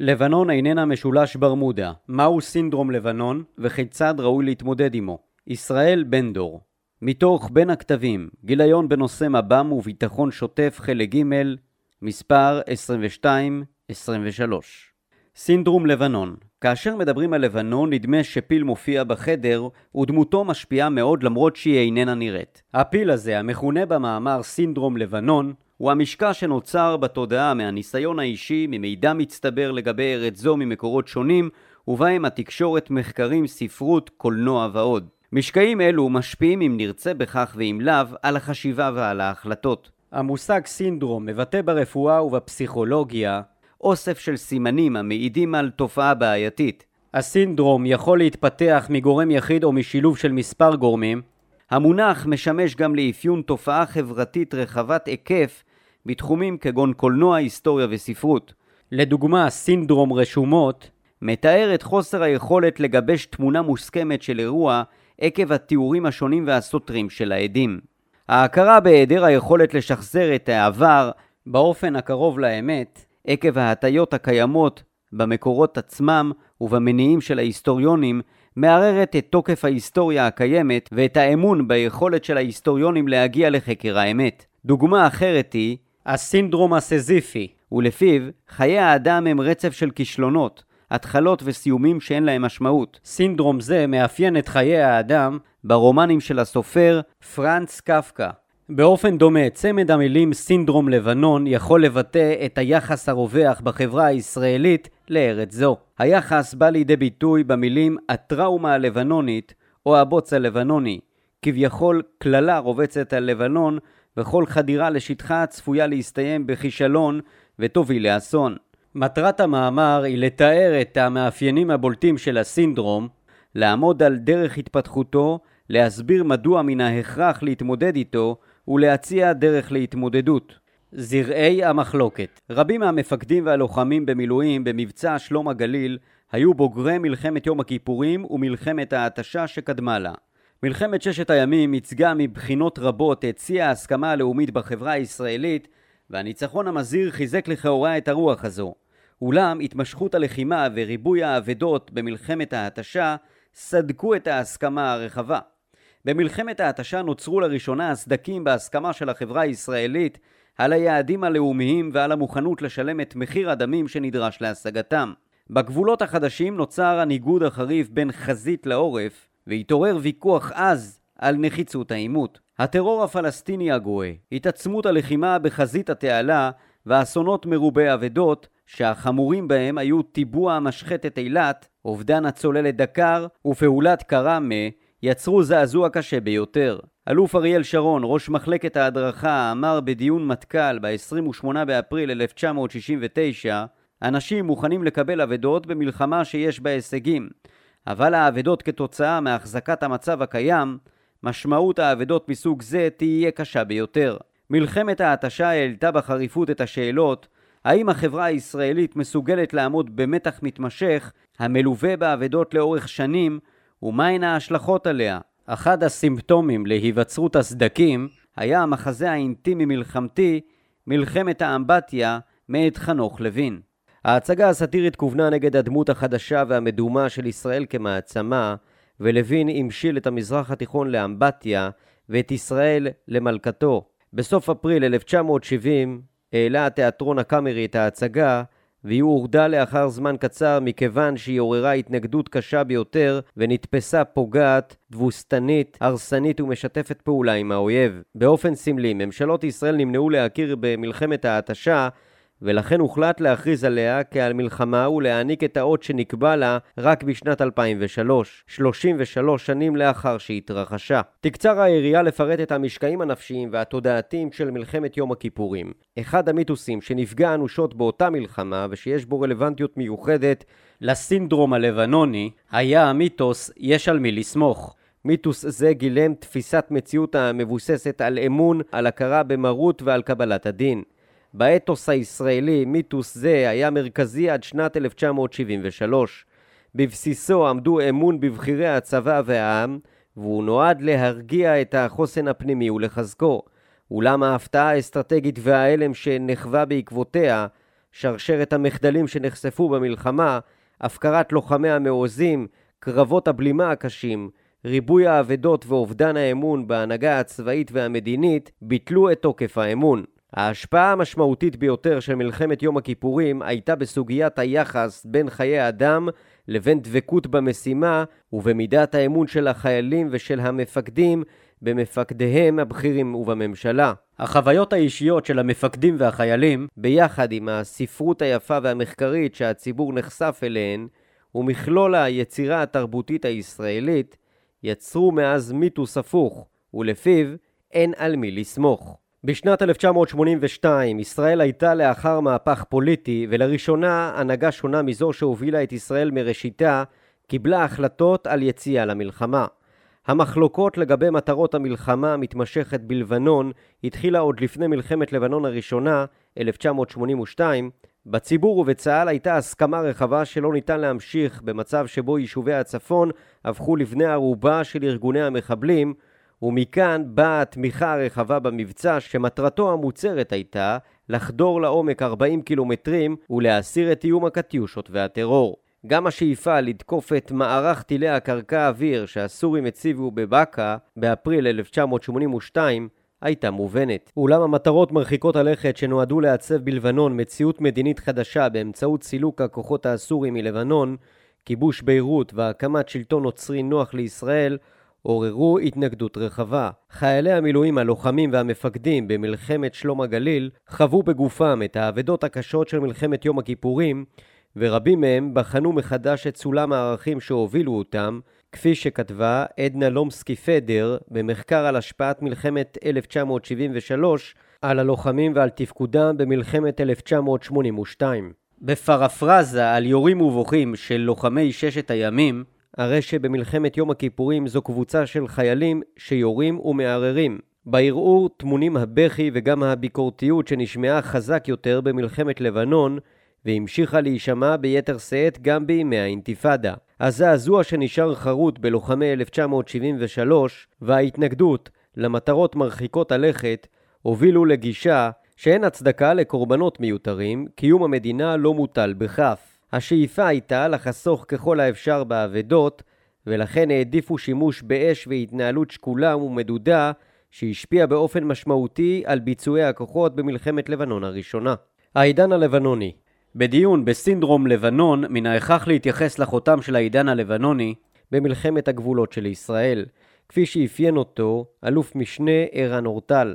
לבנון איננה משולש ברמודה. מהו סינדרום לבנון וכיצד ראוי להתמודד עמו? ישראל בן דור מתוך בין הכתבים, גיליון בנושא מב"ם וביטחון שוטף חלק ג', מספר 22-23. סינדרום לבנון כאשר מדברים על לבנון נדמה שפיל מופיע בחדר ודמותו משפיעה מאוד למרות שהיא איננה נראית. הפיל הזה, המכונה במאמר סינדרום לבנון, הוא המשקע שנוצר בתודעה מהניסיון האישי, ממידע מצטבר לגבי ארץ זו ממקורות שונים, ובהם התקשורת, מחקרים, ספרות, קולנוע ועוד. משקעים אלו משפיעים אם נרצה בכך ואם לאו על החשיבה ועל ההחלטות. המושג סינדרום מבטא ברפואה ובפסיכולוגיה אוסף של סימנים המעידים על תופעה בעייתית. הסינדרום יכול להתפתח מגורם יחיד או משילוב של מספר גורמים. המונח משמש גם לאפיון תופעה חברתית רחבת היקף בתחומים כגון קולנוע, היסטוריה וספרות. לדוגמה, סינדרום רשומות מתאר את חוסר היכולת לגבש תמונה מוסכמת של אירוע עקב התיאורים השונים והסותרים של העדים. ההכרה בהיעדר היכולת לשחזר את העבר באופן הקרוב לאמת, עקב ההטיות הקיימות במקורות עצמם ובמניעים של ההיסטוריונים, מערערת את תוקף ההיסטוריה הקיימת ואת האמון ביכולת של ההיסטוריונים להגיע לחקר האמת. דוגמה אחרת היא הסינדרום הסזיפי, ולפיו חיי האדם הם רצף של כישלונות, התחלות וסיומים שאין להם משמעות. סינדרום זה מאפיין את חיי האדם ברומנים של הסופר פרנץ קפקא. באופן דומה, צמד המילים סינדרום לבנון יכול לבטא את היחס הרווח בחברה הישראלית לארץ זו. היחס בא לידי ביטוי במילים הטראומה הלבנונית או הבוץ הלבנוני, כביכול קללה רובצת על לבנון וכל חדירה לשטחה צפויה להסתיים בכישלון ותוביל לאסון. מטרת המאמר היא לתאר את המאפיינים הבולטים של הסינדרום, לעמוד על דרך התפתחותו, להסביר מדוע מן ההכרח להתמודד איתו ולהציע דרך להתמודדות. זרעי המחלוקת רבים מהמפקדים והלוחמים במילואים במבצע שלום הגליל היו בוגרי מלחמת יום הכיפורים ומלחמת ההתשה שקדמה לה. מלחמת ששת הימים ייצגה מבחינות רבות את שיא ההסכמה הלאומית בחברה הישראלית והניצחון המזהיר חיזק לכאורה את הרוח הזו. אולם התמשכות הלחימה וריבוי האבדות במלחמת ההתשה סדקו את ההסכמה הרחבה. במלחמת ההתשה נוצרו לראשונה הסדקים בהסכמה של החברה הישראלית על היעדים הלאומיים ועל המוכנות לשלם את מחיר הדמים שנדרש להשגתם. בגבולות החדשים נוצר הניגוד החריף בין חזית לעורף, והתעורר ויכוח עז על נחיצות העימות. הטרור הפלסטיני הגואה, התעצמות הלחימה בחזית התעלה ואסונות מרובי אבדות שהחמורים בהם היו טיבוע משחטת אילת, אובדן הצוללת דקר ופעולת קראמה יצרו זעזוע קשה ביותר. אלוף אריאל שרון, ראש מחלקת ההדרכה, אמר בדיון מטכ"ל ב-28 באפריל 1969 אנשים מוכנים לקבל אבדות במלחמה שיש בה הישגים, אבל האבדות כתוצאה מהחזקת המצב הקיים, משמעות האבדות מסוג זה תהיה קשה ביותר. מלחמת ההתשה העלתה בחריפות את השאלות האם החברה הישראלית מסוגלת לעמוד במתח מתמשך המלווה באבדות לאורך שנים ומהן ההשלכות עליה. אחד הסימפטומים להיווצרות הסדקים היה המחזה האינטימי-מלחמתי מלחמת האמבטיה מאת חנוך לוין. ההצגה הסאטירית כוונה נגד הדמות החדשה והמדומה של ישראל כמעצמה, ולוין המשיל את המזרח התיכון לאמבטיה ואת ישראל למלכתו. בסוף אפריל 1970 העלה התיאטרון הקאמרי את ההצגה והיא הורדה לאחר זמן קצר מכיוון שהיא עוררה התנגדות קשה ביותר ונתפסה פוגעת, תבוסתנית, הרסנית ומשתפת פעולה עם האויב. באופן סמלי, ממשלות ישראל נמנעו להכיר במלחמת ההתשה ולכן הוחלט להכריז עליה כעל מלחמה ולהעניק את האות שנקבע לה רק בשנת 2003, 33 שנים לאחר שהתרחשה. תקצר היריעה לפרט את המשקעים הנפשיים והתודעתיים של מלחמת יום הכיפורים. אחד המיתוסים שנפגע אנושות באותה מלחמה ושיש בו רלוונטיות מיוחדת לסינדרום הלבנוני היה המיתוס יש על מי לסמוך. מיתוס זה גילם תפיסת מציאות המבוססת על אמון, על הכרה במרות ועל קבלת הדין. באתוס הישראלי מיתוס זה היה מרכזי עד שנת 1973. בבסיסו עמדו אמון בבחירי הצבא והעם, והוא נועד להרגיע את החוסן הפנימי ולחזקו. אולם ההפתעה האסטרטגית וההלם שנחווה בעקבותיה שרשרת המחדלים שנחשפו במלחמה, הפקרת לוחמי המעוזים, קרבות הבלימה הקשים, ריבוי האבדות ואובדן האמון בהנהגה הצבאית והמדינית ביטלו את תוקף האמון. ההשפעה המשמעותית ביותר של מלחמת יום הכיפורים הייתה בסוגיית היחס בין חיי אדם לבין דבקות במשימה ובמידת האמון של החיילים ושל המפקדים במפקדיהם הבכירים ובממשלה. החוויות האישיות של המפקדים והחיילים, ביחד עם הספרות היפה והמחקרית שהציבור נחשף אליהן, ומכלול היצירה התרבותית הישראלית, יצרו מאז מיתוס הפוך, ולפיו אין על מי לסמוך. בשנת 1982 ישראל הייתה לאחר מהפך פוליטי ולראשונה הנהגה שונה מזו שהובילה את ישראל מראשיתה קיבלה החלטות על יציאה למלחמה. המחלוקות לגבי מטרות המלחמה המתמשכת בלבנון התחילה עוד לפני מלחמת לבנון הראשונה, 1982. בציבור ובצה"ל הייתה הסכמה רחבה שלא ניתן להמשיך במצב שבו יישובי הצפון הפכו לבני ערובה של ארגוני המחבלים, ומכאן באה התמיכה הרחבה במבצע שמטרתו המוצהרת הייתה לחדור לעומק 40 קילומטרים ולהסיר את איום הקטיושות והטרור. גם השאיפה לתקוף את מערך טילי הקרקע-אוויר שהסורים הציבו בבאקה באפריל 1982 הייתה מובנת. אולם המטרות מרחיקות הלכת שנועדו לעצב בלבנון מציאות מדינית חדשה באמצעות סילוק הכוחות הסורים מלבנון, כיבוש ביירות והקמת שלטון נוצרי נוח לישראל, עוררו התנגדות רחבה. חיילי המילואים, הלוחמים והמפקדים במלחמת שלום הגליל חוו בגופם את האבדות הקשות של מלחמת יום הכיפורים, ורבים מהם בחנו מחדש את סולם הערכים שהובילו אותם, כפי שכתבה עדנה לומסקי פדר במחקר על השפעת מלחמת 1973 על הלוחמים ועל תפקודם במלחמת 1982. בפרפרזה על יורים ובוכים של לוחמי ששת הימים, הרי שבמלחמת יום הכיפורים זו קבוצה של חיילים שיורים ומערערים. בערעור טמונים הבכי וגם הביקורתיות שנשמעה חזק יותר במלחמת לבנון, והמשיכה להישמע ביתר שאת גם בימי האינתיפאדה. הזעזוע שנשאר חרוט בלוחמי 1973 וההתנגדות למטרות מרחיקות הלכת הובילו לגישה שאין הצדקה לקורבנות מיותרים, קיום המדינה לא מוטל בכף. השאיפה הייתה לחסוך ככל האפשר באבדות, ולכן העדיפו שימוש באש והתנהלות שקולה ומדודה שהשפיעה באופן משמעותי על ביצועי הכוחות במלחמת לבנון הראשונה. העידן הלבנוני בדיון בסינדרום לבנון, מן ההכרח להתייחס לחותם של העידן הלבנוני במלחמת הגבולות של ישראל, כפי שאפיין אותו אלוף משנה ערן אורטל.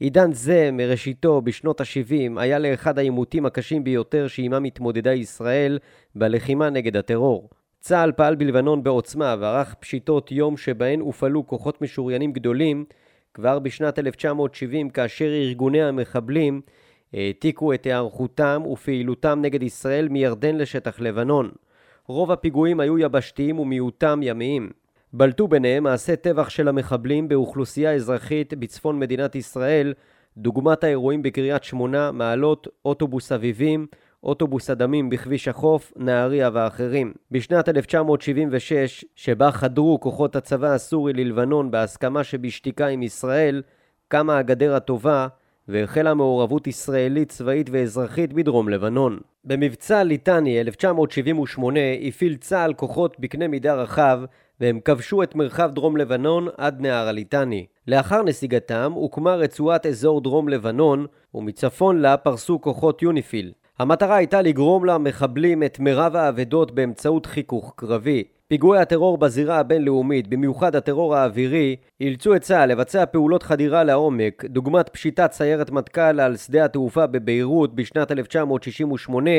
עידן זה, מראשיתו בשנות ה-70, היה לאחד העימותים הקשים ביותר שעימם התמודדה ישראל בלחימה נגד הטרור. צה"ל פעל בלבנון בעוצמה וערך פשיטות יום שבהן הופעלו כוחות משוריינים גדולים כבר בשנת 1970 כאשר ארגוני המחבלים העתיקו את היערכותם ופעילותם נגד ישראל מירדן לשטח לבנון. רוב הפיגועים היו יבשתיים ומיעוטם ימיים. בלטו ביניהם מעשי טבח של המחבלים באוכלוסייה אזרחית בצפון מדינת ישראל, דוגמת האירועים בקריית שמונה, מעלות, אוטובוס אביבים, אוטובוס הדמים בכביש החוף, נהריה ואחרים. בשנת 1976, שבה חדרו כוחות הצבא הסורי ללבנון בהסכמה שבשתיקה עם ישראל, קמה הגדר הטובה, והחלה מעורבות ישראלית צבאית ואזרחית בדרום לבנון. במבצע ליטני 1978 הפעיל צה"ל כוחות בקנה מידה רחב והם כבשו את מרחב דרום לבנון עד נהר הליטני. לאחר נסיגתם הוקמה רצועת אזור דרום לבנון ומצפון לה פרסו כוחות יוניפיל. המטרה הייתה לגרום למחבלים את מרב האבדות באמצעות חיכוך קרבי. פיגועי הטרור בזירה הבינלאומית, במיוחד הטרור האווירי, אילצו את צה"ל לבצע פעולות חדירה לעומק, דוגמת פשיטת סיירת מטכ"ל על שדה התעופה בביירות בשנת 1968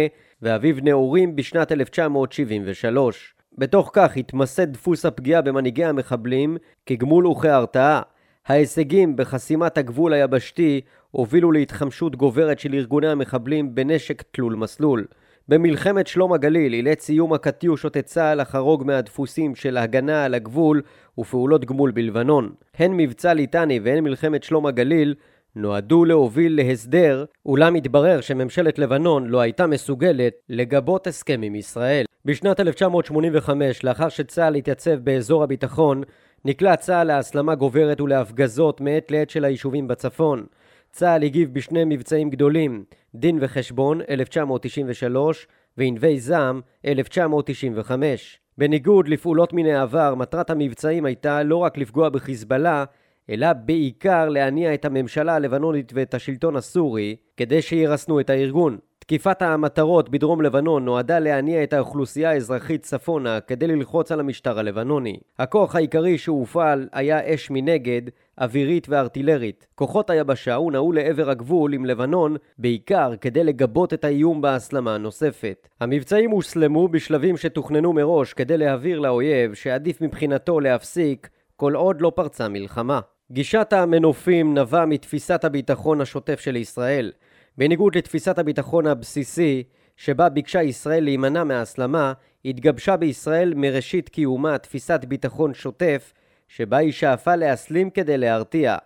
ואביב נעורים בשנת 1973. בתוך כך התמסד דפוס הפגיעה במנהיגי המחבלים כגמול וכהרתעה. ההישגים בחסימת הגבול היבשתי הובילו להתחמשות גוברת של ארגוני המחבלים בנשק תלול מסלול. במלחמת שלום הגליל אילץ איום הקטיושות את צה"ל לחרוג מהדפוסים של הגנה על הגבול ופעולות גמול בלבנון. הן מבצע ליטני והן מלחמת שלום הגליל נועדו להוביל להסדר, אולם התברר שממשלת לבנון לא הייתה מסוגלת לגבות הסכם עם ישראל. בשנת 1985, לאחר שצה"ל התייצב באזור הביטחון, נקלע צה"ל להסלמה גוברת ולהפגזות מעת לעת של היישובים בצפון. צה"ל הגיב בשני מבצעים גדולים, דין וחשבון 1993 וענבי זעם 1995. בניגוד לפעולות מן העבר, מטרת המבצעים הייתה לא רק לפגוע בחיזבאללה, אלא בעיקר להניע את הממשלה הלבנונית ואת השלטון הסורי כדי שירסנו את הארגון. תקיפת המטרות בדרום לבנון נועדה להניע את האוכלוסייה האזרחית צפונה כדי ללחוץ על המשטר הלבנוני. הכוח העיקרי שהופעל היה אש מנגד, אווירית וארטילרית. כוחות היבשה הונעו לעבר הגבול עם לבנון, בעיקר כדי לגבות את האיום בהסלמה הנוספת. המבצעים הוסלמו בשלבים שתוכננו מראש כדי להבהיר לאויב שעדיף מבחינתו להפסיק כל עוד לא פרצה מלחמה. גישת המנופים נבע מתפיסת הביטחון השוטף של ישראל. בניגוד לתפיסת הביטחון הבסיסי, שבה ביקשה ישראל להימנע מהסלמה, התגבשה בישראל מראשית קיומה תפיסת ביטחון שוטף, שבה היא שאפה להסלים כדי להרתיע.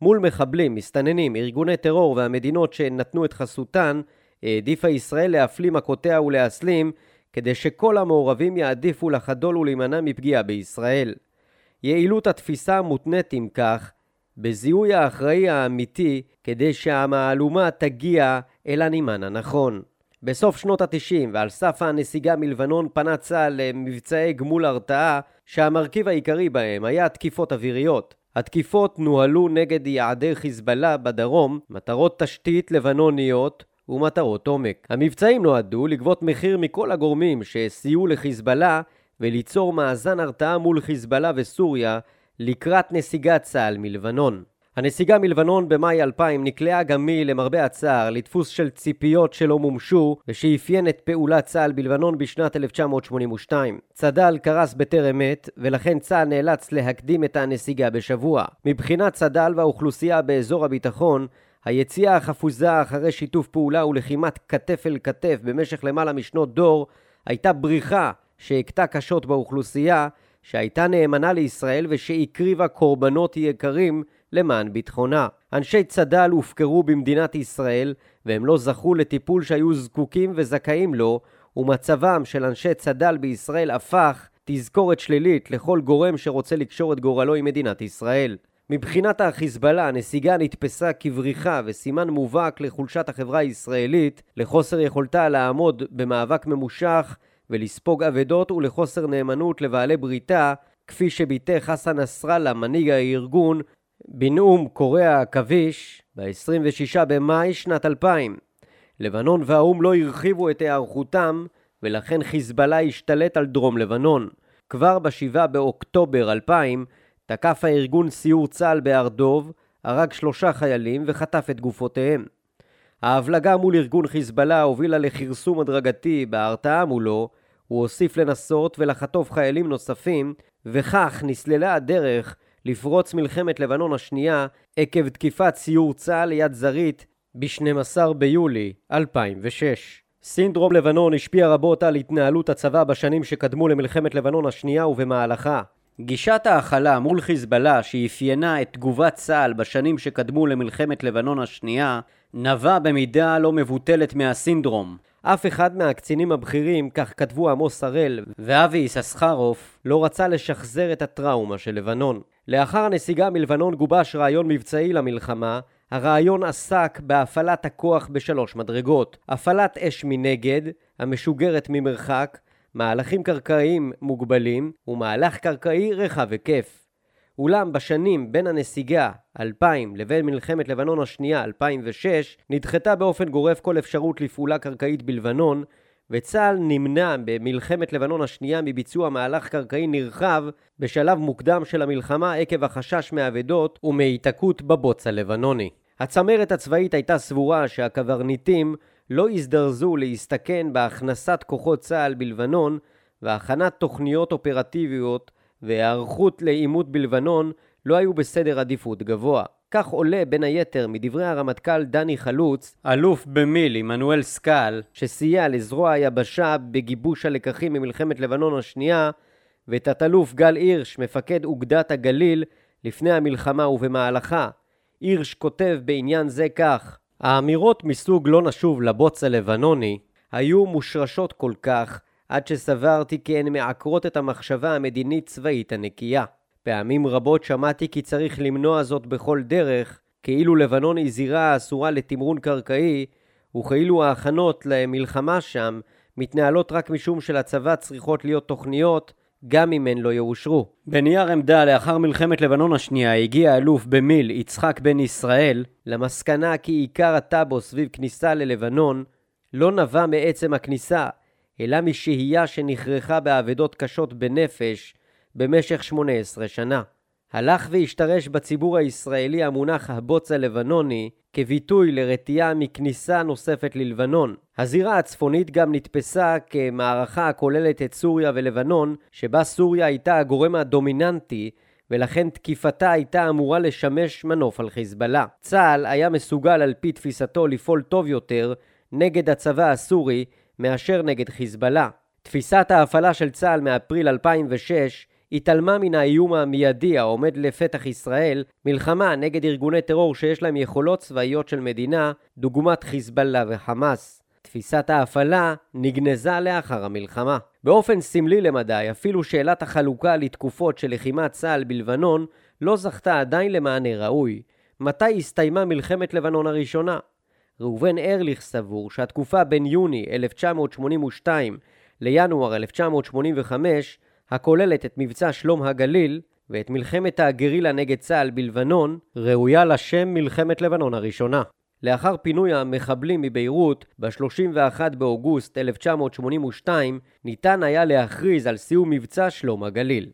מול מחבלים, מסתננים, ארגוני טרור והמדינות שנתנו את חסותן, העדיפה ישראל להפליא מכותיה ולהסלים, כדי שכל המעורבים יעדיפו לחדול ולהימנע מפגיעה בישראל. יעילות התפיסה מותנית אם כך בזיהוי האחראי האמיתי כדי שהמהלומה תגיע אל הנמען הנכון. בסוף שנות ה-90 ועל סף הנסיגה מלבנון פנה צה"ל למבצעי גמול הרתעה שהמרכיב העיקרי בהם היה תקיפות אוויריות. התקיפות נוהלו נגד יעדי חיזבאללה בדרום, מטרות תשתית לבנוניות ומטרות עומק. המבצעים נועדו לגבות מחיר מכל הגורמים שסייעו לחיזבאללה וליצור מאזן הרתעה מול חיזבאללה וסוריה לקראת נסיגת צה"ל מלבנון. הנסיגה מלבנון במאי 2000 נקלעה גם היא, למרבה הצער, לדפוס של ציפיות שלא מומשו ושאפיין את פעולת צה"ל בלבנון בשנת 1982. צד"ל קרס בטרם עת, ולכן צה"ל נאלץ להקדים את הנסיגה בשבוע. מבחינת צד"ל והאוכלוסייה באזור הביטחון, היציאה החפוזה אחרי שיתוף פעולה ולחימת כתף אל כתף במשך למעלה משנות דור הייתה בריחה שהכתה קשות באוכלוסייה, שהייתה נאמנה לישראל ושהקריבה קורבנות יקרים למען ביטחונה. אנשי צד"ל הופקרו במדינת ישראל והם לא זכו לטיפול שהיו זקוקים וזכאים לו ומצבם של אנשי צד"ל בישראל הפך תזכורת שלילית לכל גורם שרוצה לקשור את גורלו עם מדינת ישראל. מבחינת החיזבאללה, הנסיגה נתפסה כבריחה וסימן מובהק לחולשת החברה הישראלית, לחוסר יכולתה לעמוד במאבק ממושך ולספוג אבדות ולחוסר נאמנות לבעלי בריתה, כפי שביטא חסן נסראללה, מנהיג הארגון, בנאום קורע העכביש ב-26 במאי שנת 2000. לבנון והאו"ם לא הרחיבו את היערכותם, ולכן חיזבאללה השתלט על דרום לבנון. כבר ב-7 באוקטובר 2000 תקף הארגון סיור צה"ל בהר דוב, הרג שלושה חיילים וחטף את גופותיהם. ההבלגה מול ארגון חיזבאללה הובילה לכרסום הדרגתי בהרתעה מולו, הוא הוסיף לנסות ולחטוף חיילים נוספים, וכך נסללה הדרך לפרוץ מלחמת לבנון השנייה עקב תקיפת סיור צה"ל ליד זרית ב-12 ביולי 2006. סינדרום לבנון השפיע רבות על התנהלות הצבא בשנים שקדמו למלחמת לבנון השנייה ובמהלכה. גישת ההכלה מול חיזבאללה שאפיינה את תגובת צה"ל בשנים שקדמו למלחמת לבנון השנייה נבע במידה לא מבוטלת מהסינדרום. אף אחד מהקצינים הבכירים, כך כתבו עמוס הראל ואבי יששכרוף, לא רצה לשחזר את הטראומה של לבנון. לאחר הנסיגה מלבנון גובש רעיון מבצעי למלחמה, הרעיון עסק בהפעלת הכוח בשלוש מדרגות הפעלת אש מנגד, המשוגרת ממרחק, מהלכים קרקעיים מוגבלים ומהלך קרקעי רחב היקף. אולם בשנים בין הנסיגה 2000 לבין מלחמת לבנון השנייה 2006 נדחתה באופן גורף כל אפשרות לפעולה קרקעית בלבנון וצה"ל נמנע במלחמת לבנון השנייה מביצוע מהלך קרקעי נרחב בשלב מוקדם של המלחמה עקב החשש מאבדות ומהיתקות בבוץ הלבנוני. הצמרת הצבאית הייתה סבורה שהקברניטים לא הזדרזו להסתכן בהכנסת כוחות צה"ל בלבנון והכנת תוכניות אופרטיביות והיערכות לעימות בלבנון לא היו בסדר עדיפות גבוה. כך עולה בין היתר מדברי הרמטכ"ל דני חלוץ, אלוף במיל עמנואל סקל, שסייע לזרוע היבשה בגיבוש הלקחים ממלחמת לבנון השנייה, ותת-אלוף גל הירש, מפקד אוגדת הגליל, לפני המלחמה ובמהלכה. הירש כותב בעניין זה כך: האמירות מסוג לא נשוב לבוץ הלבנוני היו מושרשות כל כך עד שסברתי כי הן מעקרות את המחשבה המדינית-צבאית הנקייה. פעמים רבות שמעתי כי צריך למנוע זאת בכל דרך, כאילו לבנון היא זירה אסורה לתמרון קרקעי, וכאילו ההכנות למלחמה שם מתנהלות רק משום שלצבא צריכות להיות תוכניות גם אם הן לא יאושרו. בנייר עמדה לאחר מלחמת לבנון השנייה הגיע האלוף במיל יצחק בן ישראל למסקנה כי עיקר הטאבו סביב כניסה ללבנון לא נבע מעצם הכניסה, אלא משהייה שנכרכה באבדות קשות בנפש במשך 18 שנה. הלך והשתרש בציבור הישראלי המונח הבוץ הלבנוני כביטוי לרתיעה מכניסה נוספת ללבנון. הזירה הצפונית גם נתפסה כמערכה הכוללת את סוריה ולבנון, שבה סוריה הייתה הגורם הדומיננטי ולכן תקיפתה הייתה אמורה לשמש מנוף על חיזבאללה. צה"ל היה מסוגל על פי תפיסתו לפעול טוב יותר נגד הצבא הסורי מאשר נגד חיזבאללה. תפיסת ההפעלה של צה"ל מאפריל 2006 התעלמה מן האיום המיידי העומד לפתח ישראל, מלחמה נגד ארגוני טרור שיש להם יכולות צבאיות של מדינה, דוגמת חיזבאללה וחמאס. תפיסת ההפעלה נגנזה לאחר המלחמה. באופן סמלי למדי, אפילו שאלת החלוקה לתקופות של לחימת צה"ל בלבנון לא זכתה עדיין למענה ראוי. מתי הסתיימה מלחמת לבנון הראשונה? ראובן ארליך סבור שהתקופה בין יוני 1982 לינואר 1985 הכוללת את מבצע שלום הגליל ואת מלחמת הגרילה נגד צה"ל בלבנון, ראויה לשם מלחמת לבנון הראשונה. לאחר פינוי המחבלים מביירות ב-31 באוגוסט 1982, ניתן היה להכריז על סיום מבצע שלום הגליל.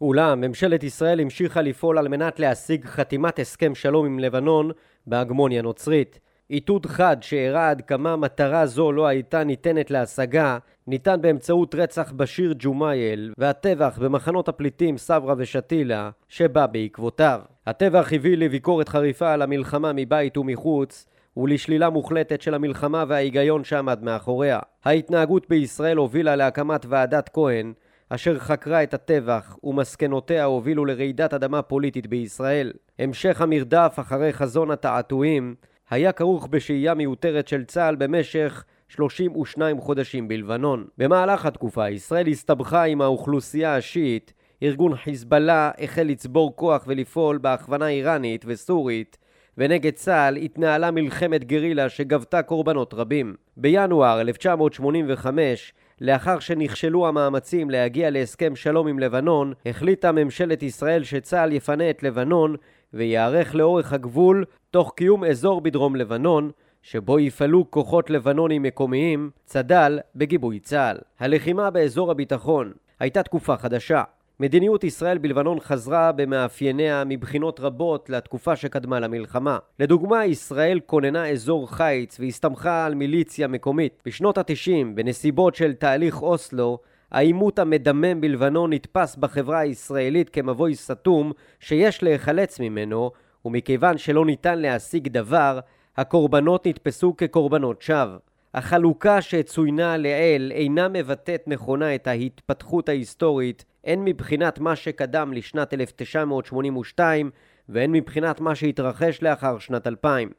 אולם ממשלת ישראל המשיכה לפעול על מנת להשיג חתימת הסכם שלום עם לבנון בהגמוניה נוצרית. איתות חד שהראה עד כמה מטרה זו לא הייתה ניתנת להשגה, ניתן באמצעות רצח בשיר ג'ומייל והטבח במחנות הפליטים סברה ושתילה, שבא בעקבותיו. הטבח הביא לביקורת חריפה על המלחמה מבית ומחוץ, ולשלילה מוחלטת של המלחמה וההיגיון שעמד מאחוריה. ההתנהגות בישראל הובילה להקמת ועדת כהן, אשר חקרה את הטבח, ומסקנותיה הובילו לרעידת אדמה פוליטית בישראל. המשך המרדף אחרי חזון התעתועים היה כרוך בשהייה מיותרת של צה"ל במשך 32 חודשים בלבנון. במהלך התקופה ישראל הסתבכה עם האוכלוסייה השיעית, ארגון חיזבאללה החל לצבור כוח ולפעול בהכוונה איראנית וסורית ונגד צה"ל התנהלה מלחמת גרילה שגבתה קורבנות רבים. בינואר 1985, לאחר שנכשלו המאמצים להגיע להסכם שלום עם לבנון, החליטה ממשלת ישראל שצה"ל יפנה את לבנון וייערך לאורך הגבול תוך קיום אזור בדרום לבנון, שבו יפעלו כוחות לבנונים מקומיים, צד"ל, בגיבוי צה"ל. הלחימה באזור הביטחון הייתה תקופה חדשה. מדיניות ישראל בלבנון חזרה במאפייניה מבחינות רבות לתקופה שקדמה למלחמה. לדוגמה, ישראל כוננה אזור חיץ והסתמכה על מיליציה מקומית. בשנות ה-90, בנסיבות של תהליך אוסלו, העימות המדמם בלבנון נתפס בחברה הישראלית כמבוי סתום שיש להיחלץ ממנו, ומכיוון שלא ניתן להשיג דבר, הקורבנות נתפסו כקורבנות שווא. החלוקה שצוינה לעיל אינה מבטאת נכונה את ההתפתחות ההיסטורית הן מבחינת מה שקדם לשנת 1982 והן מבחינת מה שהתרחש לאחר שנת 2000.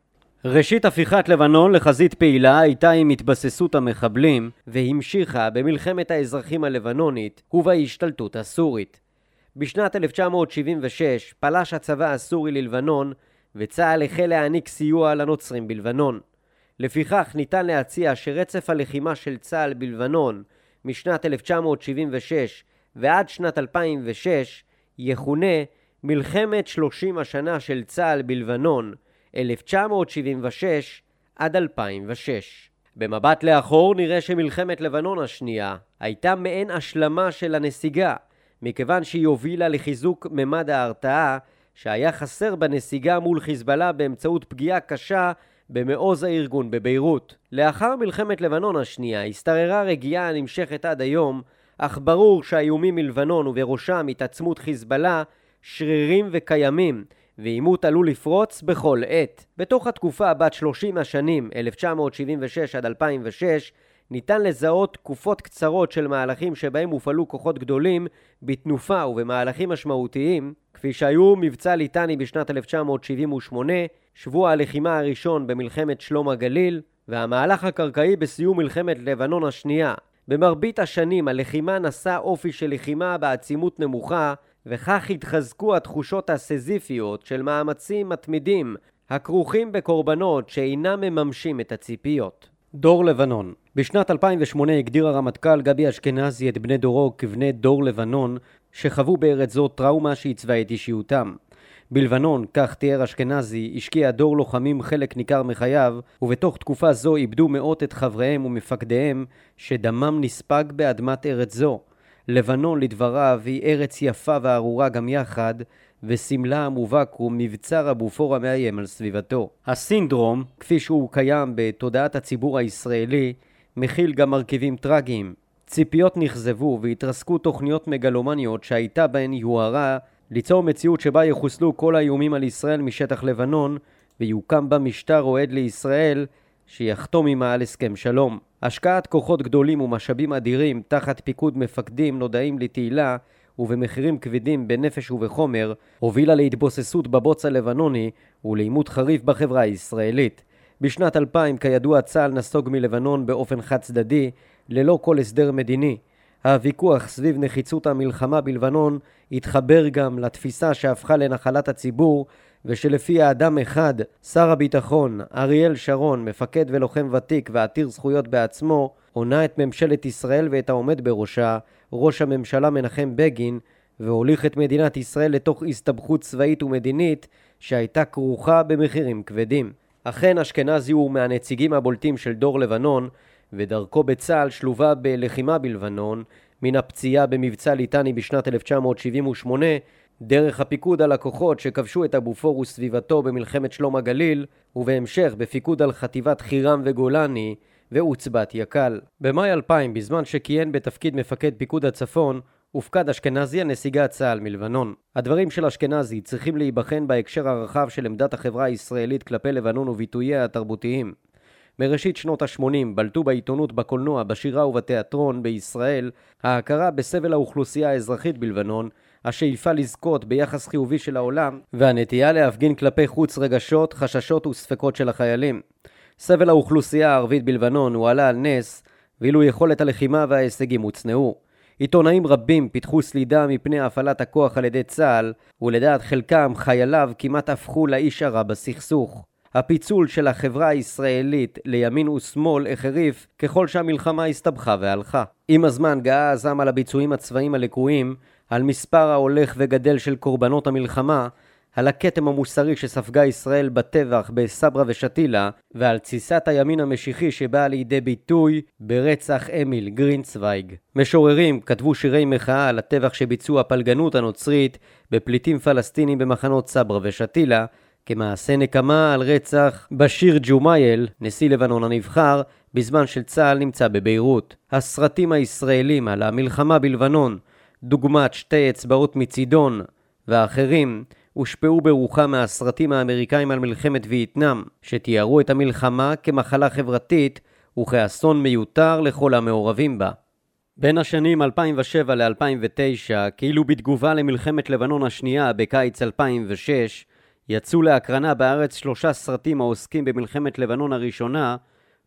ראשית הפיכת לבנון לחזית פעילה הייתה עם התבססות המחבלים והמשיכה במלחמת האזרחים הלבנונית ובהשתלטות הסורית. בשנת 1976 פלש הצבא הסורי ללבנון וצה"ל החל להעניק סיוע לנוצרים בלבנון. לפיכך ניתן להציע שרצף הלחימה של צה"ל בלבנון משנת 1976 ועד שנת 2006 יכונה מלחמת 30 השנה של צה"ל בלבנון 1976 עד 2006. במבט לאחור נראה שמלחמת לבנון השנייה הייתה מעין השלמה של הנסיגה, מכיוון שהיא הובילה לחיזוק ממד ההרתעה שהיה חסר בנסיגה מול חיזבאללה באמצעות פגיעה קשה במעוז הארגון בביירות. לאחר מלחמת לבנון השנייה השתררה רגיעה הנמשכת עד היום, אך ברור שהאיומים מלבנון ובראשם התעצמות חיזבאללה שרירים וקיימים, ועימות עלול לפרוץ בכל עת. בתוך התקופה בת 30 השנים, 1976 עד 2006, ניתן לזהות תקופות קצרות של מהלכים שבהם הופעלו כוחות גדולים בתנופה ובמהלכים משמעותיים, כפי שהיו מבצע ליטני בשנת 1978, שבוע הלחימה הראשון במלחמת שלום הגליל, והמהלך הקרקעי בסיום מלחמת לבנון השנייה. במרבית השנים הלחימה נשא אופי של לחימה בעצימות נמוכה, וכך התחזקו התחושות הסזיפיות של מאמצים מתמידים הכרוכים בקורבנות שאינם מממשים את הציפיות. דור לבנון בשנת 2008 הגדיר הרמטכ"ל גבי אשכנזי את בני דורו כבני דור לבנון שחוו בארץ זו טראומה שעיצבה את אישיותם. בלבנון, כך תיאר אשכנזי, השקיע דור לוחמים חלק ניכר מחייו, ובתוך תקופה זו איבדו מאות את חבריהם ומפקדיהם, שדמם נספג באדמת ארץ זו. לבנון, לדבריו, היא ארץ יפה וארורה גם יחד, וסמלה המובהק הוא מבצר הבופור המאיים על סביבתו. הסינדרום, כפי שהוא קיים בתודעת הציבור הישראלי, מכיל גם מרכיבים טרגיים. ציפיות נכזבו והתרסקו תוכניות מגלומניות שהייתה בהן יוהרה ליצור מציאות שבה יחוסלו כל האיומים על ישראל משטח לבנון ויוקם בה משטר אוהד לישראל שיחתום עמה על הסכם שלום. השקעת כוחות גדולים ומשאבים אדירים תחת פיקוד מפקדים נודעים לתהילה ובמחירים כבדים בנפש ובחומר הובילה להתבוססות בבוץ הלבנוני ולעימות חריף בחברה הישראלית. בשנת 2000 כידוע צה"ל נסוג מלבנון באופן חד צדדי ללא כל הסדר מדיני. הוויכוח סביב נחיצות המלחמה בלבנון התחבר גם לתפיסה שהפכה לנחלת הציבור ושלפיה אדם אחד, שר הביטחון, אריאל שרון, מפקד ולוחם ותיק ועתיר זכויות בעצמו, עונה את ממשלת ישראל ואת העומד בראשה, ראש הממשלה מנחם בגין, והוליך את מדינת ישראל לתוך הסתבכות צבאית ומדינית שהייתה כרוכה במחירים כבדים. אכן אשכנזי הוא מהנציגים הבולטים של דור לבנון, ודרכו בצה"ל שלובה בלחימה בלבנון, מן הפציעה במבצע ליטני בשנת 1978, דרך הפיקוד על הכוחות שכבשו את הבופור וסביבתו במלחמת שלום הגליל, ובהמשך בפיקוד על חטיבת חירם וגולני ועוצבת יקל. במאי 2000, בזמן שכיהן בתפקיד מפקד פיקוד הצפון, הופקד אשכנזי על נסיגת צה"ל מלבנון. הדברים של אשכנזי צריכים להיבחן בהקשר הרחב של עמדת החברה הישראלית כלפי לבנון וביטוייה התרבותיים. מראשית שנות ה-80 בלטו בעיתונות, בקולנוע, בשירה ובתיאטרון בישראל ההכרה בסבל האוכלוסייה האזרחית בלבנון, השאיפה לזכות ביחס חיובי של העולם והנטייה להפגין כלפי חוץ רגשות, חששות וספקות של החיילים. סבל האוכלוסייה הערבית בלבנון הועלה על נס, ואילו יכולת הלחימה וההישגים הוצנעו. עיתונאים רבים פיתחו סלידה מפני הפעלת הכוח על ידי צה"ל, ולדעת חלקם חייליו כמעט הפכו לאיש הרע בסכסוך. הפיצול של החברה הישראלית לימין ושמאל החריף ככל שהמלחמה הסתבכה והלכה. עם הזמן גאה הזעם על הביצועים הצבאיים הלקויים, על מספר ההולך וגדל של קורבנות המלחמה, על הכתם המוסרי שספגה ישראל בטבח בסברה ושתילה, ועל תסיסת הימין המשיחי שבאה לידי ביטוי ברצח אמיל גרינצוויג. משוררים כתבו שירי מחאה על הטבח שביצעו הפלגנות הנוצרית בפליטים פלסטינים במחנות סברה ושתילה, כמעשה נקמה על רצח בשיר ג'ומייל, נשיא לבנון הנבחר, בזמן שצה"ל נמצא בביירות. הסרטים הישראלים על המלחמה בלבנון, דוגמת שתי אצבעות מצידון ואחרים, הושפעו ברוחם מהסרטים האמריקאים על מלחמת וייטנאם, שתיארו את המלחמה כמחלה חברתית וכאסון מיותר לכל המעורבים בה. בין השנים 2007 ל-2009, כאילו בתגובה למלחמת לבנון השנייה בקיץ 2006, יצאו להקרנה בארץ שלושה סרטים העוסקים במלחמת לבנון הראשונה,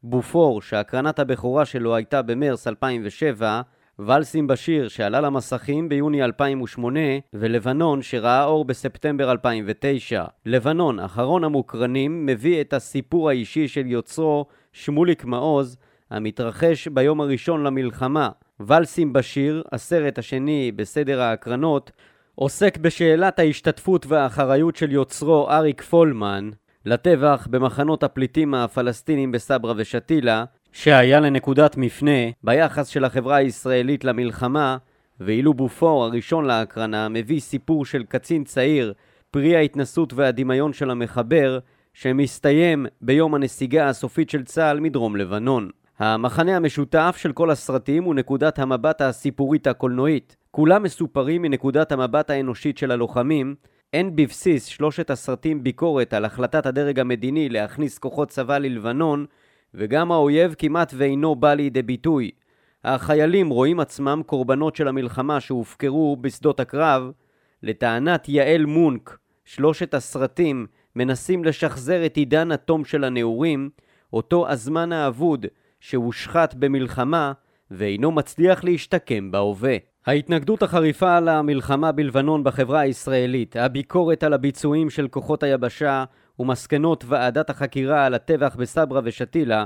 בופור, שהקרנת הבכורה שלו הייתה במרס 2007, ולסים בשיר שעלה למסכים ביוני 2008 ולבנון שראה אור בספטמבר 2009. לבנון, אחרון המוקרנים, מביא את הסיפור האישי של יוצרו שמוליק מעוז המתרחש ביום הראשון למלחמה. ולסים בשיר, הסרט השני בסדר ההקרנות, עוסק בשאלת ההשתתפות והאחריות של יוצרו אריק פולמן לטבח במחנות הפליטים הפלסטינים בסברה ושתילה, שהיה לנקודת מפנה ביחס של החברה הישראלית למלחמה, ואילו בופור הראשון להקרנה מביא סיפור של קצין צעיר, פרי ההתנסות והדמיון של המחבר, שמסתיים ביום הנסיגה הסופית של צה"ל מדרום לבנון. המחנה המשותף של כל הסרטים הוא נקודת המבט הסיפורית הקולנועית. כולם מסופרים מנקודת המבט האנושית של הלוחמים, אין בבסיס שלושת הסרטים ביקורת על החלטת הדרג המדיני להכניס כוחות צבא ללבנון, וגם האויב כמעט ואינו בא לידי ביטוי. החיילים רואים עצמם קורבנות של המלחמה שהופקרו בשדות הקרב. לטענת יעל מונק, שלושת הסרטים מנסים לשחזר את עידן התום של הנעורים, אותו הזמן האבוד שהושחת במלחמה ואינו מצליח להשתקם בהווה. ההתנגדות החריפה למלחמה בלבנון בחברה הישראלית, הביקורת על הביצועים של כוחות היבשה ומסקנות ועדת החקירה על הטבח בסברה ושתילה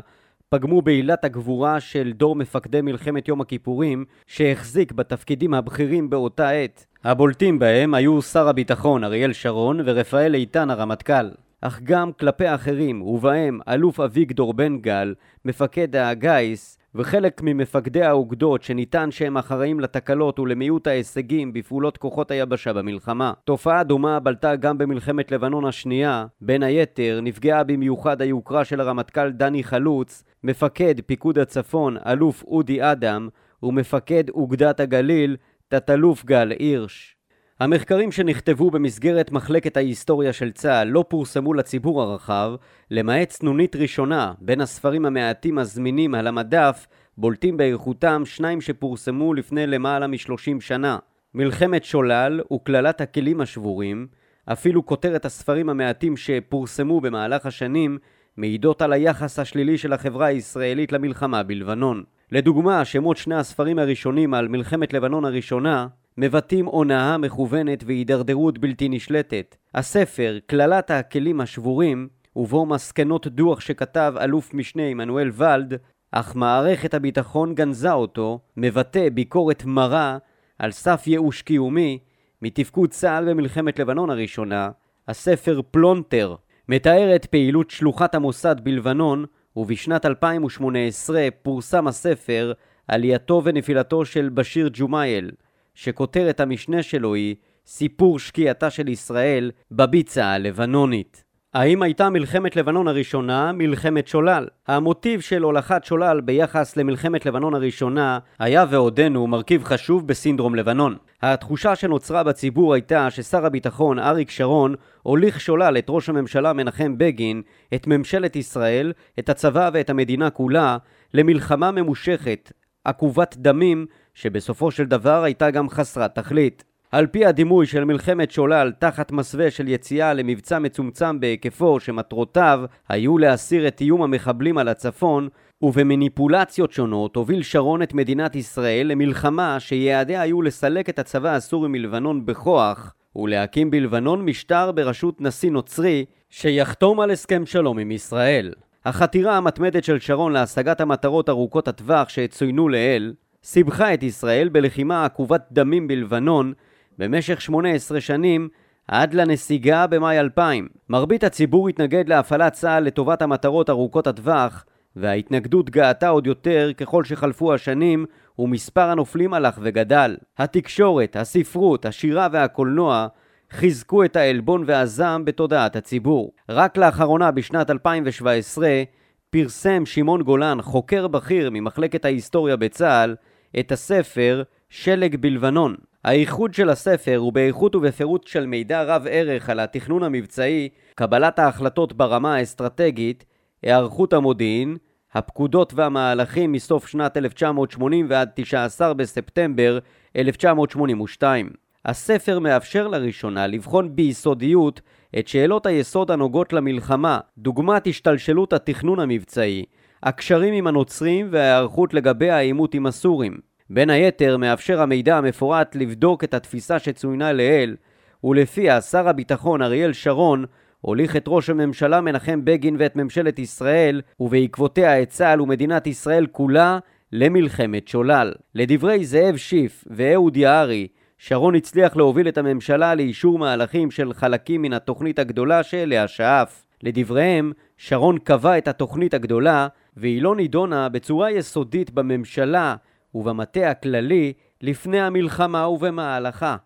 פגמו בעילת הגבורה של דור מפקדי מלחמת יום הכיפורים שהחזיק בתפקידים הבכירים באותה עת. הבולטים בהם היו שר הביטחון אריאל שרון ורפאל איתן הרמטכ"ל. אך גם כלפי אחרים, ובהם אלוף אביגדור בן גל, מפקד הגיס, וחלק ממפקדי האוגדות שניתן שהם אחראים לתקלות ולמיעוט ההישגים בפעולות כוחות היבשה במלחמה. תופעה דומה בלטה גם במלחמת לבנון השנייה, בין היתר נפגעה במיוחד היוקרה של הרמטכ"ל דני חלוץ, מפקד פיקוד הצפון אלוף אודי אדם, ומפקד אוגדת הגליל תת-אלוף גל הירש. המחקרים שנכתבו במסגרת מחלקת ההיסטוריה של צה"ל לא פורסמו לציבור הרחב, למעט סנונית ראשונה בין הספרים המעטים הזמינים על המדף, בולטים באיכותם שניים שפורסמו לפני למעלה משלושים שנה. מלחמת שולל וקללת הכלים השבורים, אפילו כותרת הספרים המעטים שפורסמו במהלך השנים, מעידות על היחס השלילי של החברה הישראלית למלחמה בלבנון. לדוגמה, שמות שני הספרים הראשונים על מלחמת לבנון הראשונה מבטאים הונאה מכוונת והידרדרות בלתי נשלטת. הספר, קללת הכלים השבורים, ובו מסקנות דוח שכתב אלוף משנה עמנואל ולד, אך מערכת הביטחון גנזה אותו, מבטא ביקורת מרה על סף ייאוש קיומי מתפקוד צה"ל במלחמת לבנון הראשונה, הספר פלונטר מתאר את פעילות שלוחת המוסד בלבנון, ובשנת 2018 פורסם הספר עלייתו ונפילתו של בשיר ג'ומייל, שכותרת המשנה שלו היא סיפור שקיעתה של ישראל בביצה הלבנונית. האם הייתה מלחמת לבנון הראשונה מלחמת שולל? המוטיב של הולכת שולל ביחס למלחמת לבנון הראשונה היה ועודנו מרכיב חשוב בסינדרום לבנון. התחושה שנוצרה בציבור הייתה ששר הביטחון אריק שרון הוליך שולל את ראש הממשלה מנחם בגין, את ממשלת ישראל, את הצבא ואת המדינה כולה למלחמה ממושכת, עקובת דמים, שבסופו של דבר הייתה גם חסרת תכלית. על פי הדימוי של מלחמת שולל תחת מסווה של יציאה למבצע מצומצם בהיקפו שמטרותיו היו להסיר את איום המחבלים על הצפון ובמניפולציות שונות הוביל שרון את מדינת ישראל למלחמה שיעדיה היו לסלק את הצבא הסורי מלבנון בכוח ולהקים בלבנון משטר בראשות נשיא נוצרי שיחתום על הסכם שלום עם ישראל. החתירה המתמדת של שרון להשגת המטרות ארוכות הטווח שצוינו לעיל סיבכה את ישראל בלחימה עקובת דמים בלבנון במשך 18 שנים עד לנסיגה במאי 2000. מרבית הציבור התנגד להפעלת צה"ל לטובת המטרות ארוכות הטווח, וההתנגדות גאתה עוד יותר ככל שחלפו השנים ומספר הנופלים הלך וגדל. התקשורת, הספרות, השירה והקולנוע חיזקו את העלבון והזעם בתודעת הציבור. רק לאחרונה, בשנת 2017, פרסם שמעון גולן, חוקר בכיר ממחלקת ההיסטוריה בצה"ל, את הספר שלג בלבנון. הייחוד של הספר הוא באיכות ובפירוט של מידע רב ערך על התכנון המבצעי, קבלת ההחלטות ברמה האסטרטגית, היערכות המודיעין, הפקודות והמהלכים מסוף שנת 1980 ועד 19 בספטמבר 1982. הספר מאפשר לראשונה לבחון ביסודיות את שאלות היסוד הנוגעות למלחמה, דוגמת השתלשלות התכנון המבצעי, הקשרים עם הנוצרים וההיערכות לגבי העימות עם הסורים. בין היתר מאפשר המידע המפורט לבדוק את התפיסה שצוינה לעיל, ולפיה שר הביטחון אריאל שרון הוליך את ראש הממשלה מנחם בגין ואת ממשלת ישראל, ובעקבותיה את צה"ל ומדינת ישראל כולה, למלחמת שולל. לדברי זאב שיף ואהוד יערי, שרון הצליח להוביל את הממשלה לאישור מהלכים של חלקים מן התוכנית הגדולה שאליה שאף. לדבריהם, שרון קבע את התוכנית הגדולה, והיא לא נידונה בצורה יסודית בממשלה ובמטה הכללי לפני המלחמה ובמהלכה.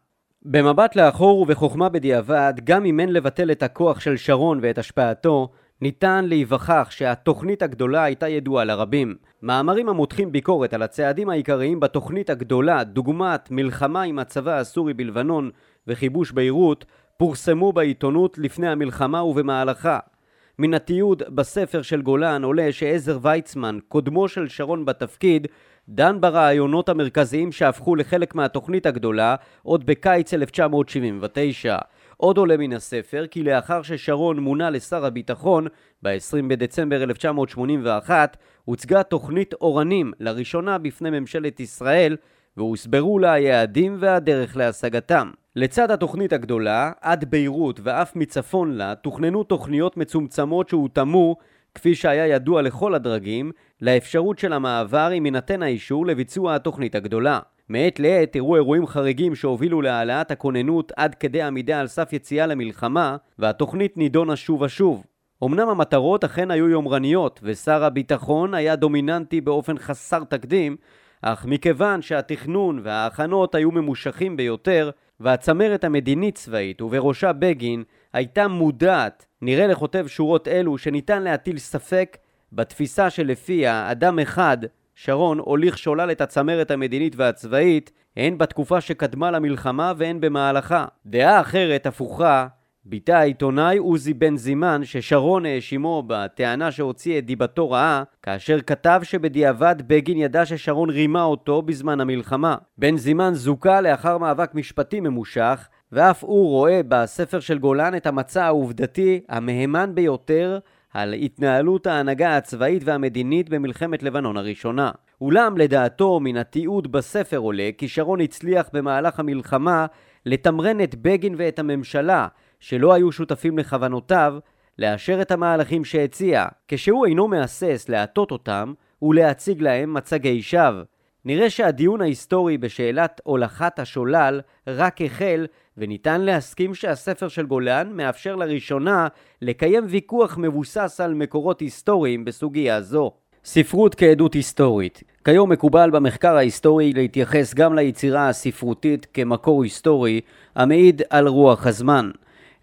במבט לאחור ובחוכמה בדיעבד, גם אם אין לבטל את הכוח של שרון ואת השפעתו, ניתן להיווכח שהתוכנית הגדולה הייתה ידועה לרבים. מאמרים המותחים ביקורת על הצעדים העיקריים בתוכנית הגדולה, דוגמת מלחמה עם הצבא הסורי בלבנון וכיבוש ביירות, פורסמו בעיתונות לפני המלחמה ובמהלכה. מן התיעוד בספר של גולן עולה שעזר ויצמן, קודמו של שרון בתפקיד, דן ברעיונות המרכזיים שהפכו לחלק מהתוכנית הגדולה עוד בקיץ 1979. עוד עולה מן הספר כי לאחר ששרון מונה לשר הביטחון ב-20 בדצמבר 1981 הוצגה תוכנית אורנים לראשונה בפני ממשלת ישראל והוסברו לה היעדים והדרך להשגתם. לצד התוכנית הגדולה, עד ביירות ואף מצפון לה, תוכננו תוכניות מצומצמות שהותאמו, כפי שהיה ידוע לכל הדרגים, לאפשרות של המעבר אם יינתן האישור לביצוע התוכנית הגדולה. מעת לעת אירעו אירועים חריגים שהובילו להעלאת הכוננות עד כדי עמידה על סף יציאה למלחמה, והתוכנית נידונה שוב ושוב. אמנם המטרות אכן היו יומרניות, ושר הביטחון היה דומיננטי באופן חסר תקדים, אך מכיוון שהתכנון וההכנות היו ממושכים ביותר, והצמרת המדינית-צבאית, ובראשה בגין, הייתה מודעת, נראה לכותב שורות אלו, שניתן להטיל ספק בתפיסה שלפיה אדם אחד, שרון, הוליך שולל את הצמרת המדינית והצבאית, הן בתקופה שקדמה למלחמה והן במהלכה. דעה אחרת, הפוכה, ביטא העיתונאי עוזי בן זימן ששרון האשימו בטענה שהוציא את דיבתו רעה כאשר כתב שבדיעבד בגין ידע ששרון רימה אותו בזמן המלחמה. בן זימן זוכה לאחר מאבק משפטי ממושך ואף הוא רואה בספר של גולן את המצע העובדתי המהימן ביותר על התנהלות ההנהגה הצבאית והמדינית במלחמת לבנון הראשונה. אולם לדעתו מן התיעוד בספר עולה כי שרון הצליח במהלך המלחמה לתמרן את בגין ואת הממשלה שלא היו שותפים לכוונותיו לאשר את המהלכים שהציע, כשהוא אינו מהסס להטות אותם ולהציג להם מצגי שווא. נראה שהדיון ההיסטורי בשאלת הולכת השולל רק החל, וניתן להסכים שהספר של גולן מאפשר לראשונה לקיים ויכוח מבוסס על מקורות היסטוריים בסוגיה זו. ספרות כעדות היסטורית כיום מקובל במחקר ההיסטורי להתייחס גם ליצירה הספרותית כמקור היסטורי המעיד על רוח הזמן.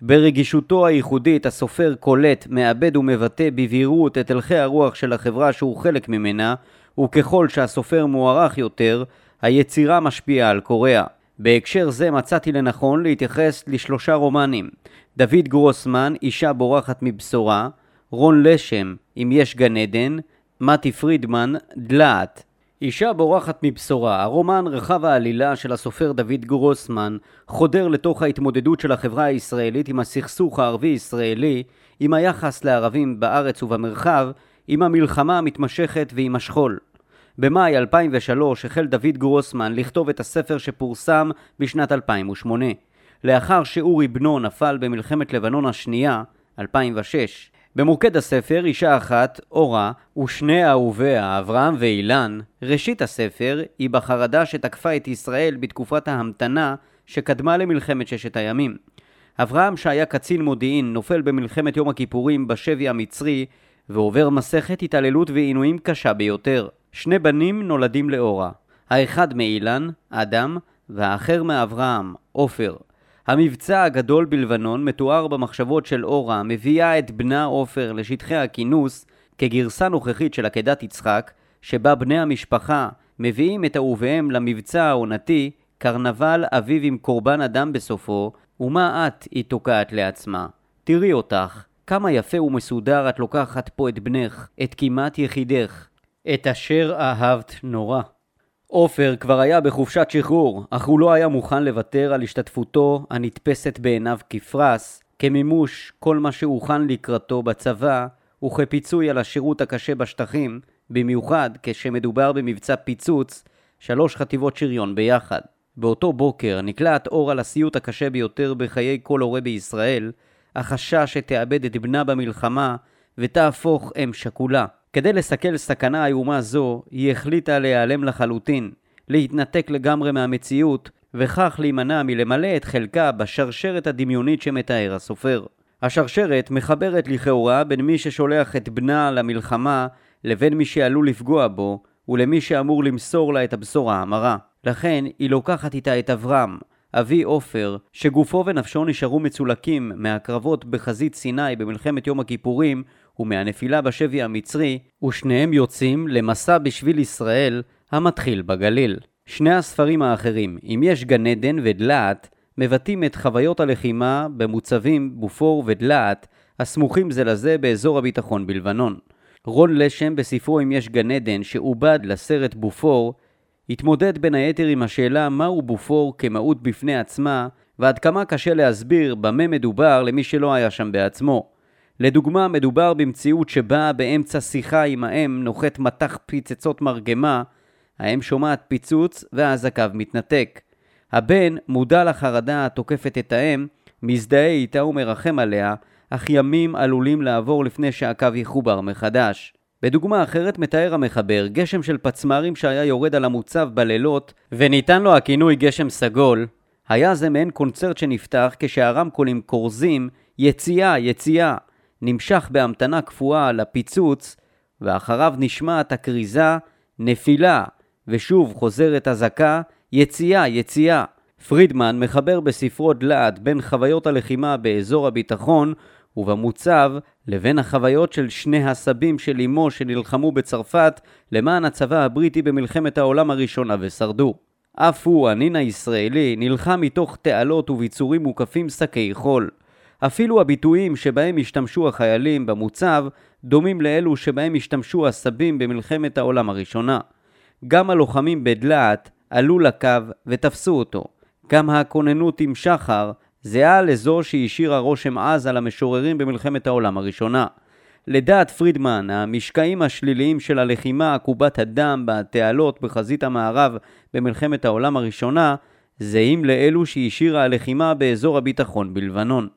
ברגישותו הייחודית הסופר קולט, מאבד ומבטא בבהירות את הלכי הרוח של החברה שהוא חלק ממנה, וככל שהסופר מוערך יותר, היצירה משפיעה על קוריאה. בהקשר זה מצאתי לנכון להתייחס לשלושה רומנים דוד גרוסמן, אישה בורחת מבשורה, רון לשם, אם יש גן עדן, מתי פרידמן, דלעת. אישה בורחת מבשורה, הרומן רחב העלילה של הסופר דוד גרוסמן חודר לתוך ההתמודדות של החברה הישראלית עם הסכסוך הערבי-ישראלי, עם היחס לערבים בארץ ובמרחב, עם המלחמה המתמשכת ועם השכול. במאי 2003 החל דוד גרוסמן לכתוב את הספר שפורסם בשנת 2008. לאחר שאורי בנו נפל במלחמת לבנון השנייה, 2006, במוקד הספר אישה אחת, אורה, ושני אהוביה, אברהם ואילן. ראשית הספר היא בחרדה שתקפה את ישראל בתקופת ההמתנה שקדמה למלחמת ששת הימים. אברהם שהיה קצין מודיעין נופל במלחמת יום הכיפורים בשבי המצרי ועובר מסכת התעללות ועינויים קשה ביותר. שני בנים נולדים לאורה. האחד מאילן, אדם, והאחר מאברהם, עופר. המבצע הגדול בלבנון מתואר במחשבות של אורה, מביאה את בנה עופר לשטחי הכינוס כגרסה נוכחית של עקדת יצחק, שבה בני המשפחה מביאים את אהוביהם למבצע העונתי, קרנבל אביב עם קורבן אדם בסופו, ומה את, היא תוקעת לעצמה. תראי אותך, כמה יפה ומסודר את לוקחת פה את בנך, את כמעט יחידך, את אשר אהבת נורא. עופר כבר היה בחופשת שחרור, אך הוא לא היה מוכן לוותר על השתתפותו הנתפסת בעיניו כפרס, כמימוש כל מה שהוכן לקראתו בצבא, וכפיצוי על השירות הקשה בשטחים, במיוחד כשמדובר במבצע פיצוץ, שלוש חטיבות שריון ביחד. באותו בוקר נקלעת אור על הסיוט הקשה ביותר בחיי כל הורה בישראל, החשש שתאבד את בנה במלחמה ותהפוך אם שכולה. כדי לסכל סכנה איומה זו, היא החליטה להיעלם לחלוטין, להתנתק לגמרי מהמציאות, וכך להימנע מלמלא את חלקה בשרשרת הדמיונית שמתאר הסופר. השרשרת מחברת לכאורה בין מי ששולח את בנה למלחמה לבין מי שעלול לפגוע בו, ולמי שאמור למסור לה את הבשורה המרה. לכן היא לוקחת איתה את אברהם, אבי עופר, שגופו ונפשו נשארו מצולקים מהקרבות בחזית סיני במלחמת יום הכיפורים, ומהנפילה בשבי המצרי, ושניהם יוצאים למסע בשביל ישראל המתחיל בגליל. שני הספרים האחרים, אם יש גן עדן ודלעת, מבטאים את חוויות הלחימה במוצבים בופור ודלעת, הסמוכים זה לזה באזור הביטחון בלבנון. רון לשם בספרו אם יש גן עדן, שעובד לסרט בופור, התמודד בין היתר עם השאלה מהו בופור כמהות בפני עצמה, ועד כמה קשה להסביר במה מדובר למי שלא היה שם בעצמו. לדוגמה, מדובר במציאות שבה באמצע שיחה עם האם נוחת מטח פצצות מרגמה, האם שומעת פיצוץ ואז הקו מתנתק. הבן מודע לחרדה התוקפת את האם, מזדהה איתה ומרחם עליה, אך ימים עלולים לעבור לפני שהקו יחובר מחדש. בדוגמה אחרת מתאר המחבר גשם של פצמ"רים שהיה יורד על המוצב בלילות, וניתן לו הכינוי גשם סגול. היה זה מעין קונצרט שנפתח כשהרמקולים כורזים יציאה, יציאה, נמשך בהמתנה קפואה לפיצוץ, ואחריו נשמעת הכריזה נפילה, ושוב חוזרת אזעקה יציאה, יציאה. פרידמן מחבר בספרו דלעת בין חוויות הלחימה באזור הביטחון ובמוצב לבין החוויות של שני הסבים של אמו שנלחמו בצרפת למען הצבא הבריטי במלחמת העולם הראשונה ושרדו. אף הוא, הנין הישראלי, נלחם מתוך תעלות וביצורים מוקפים שקי חול. אפילו הביטויים שבהם השתמשו החיילים במוצב דומים לאלו שבהם השתמשו הסבים במלחמת העולם הראשונה. גם הלוחמים בדלעת עלו לקו ותפסו אותו. גם הכוננות עם שחר זהה לזו שהשאירה רושם עז על המשוררים במלחמת העולם הראשונה. לדעת פרידמן, המשקעים השליליים של הלחימה עקובת הדם בתעלות בחזית המערב במלחמת העולם הראשונה זהים לאלו שהשאירה הלחימה באזור הביטחון בלבנון.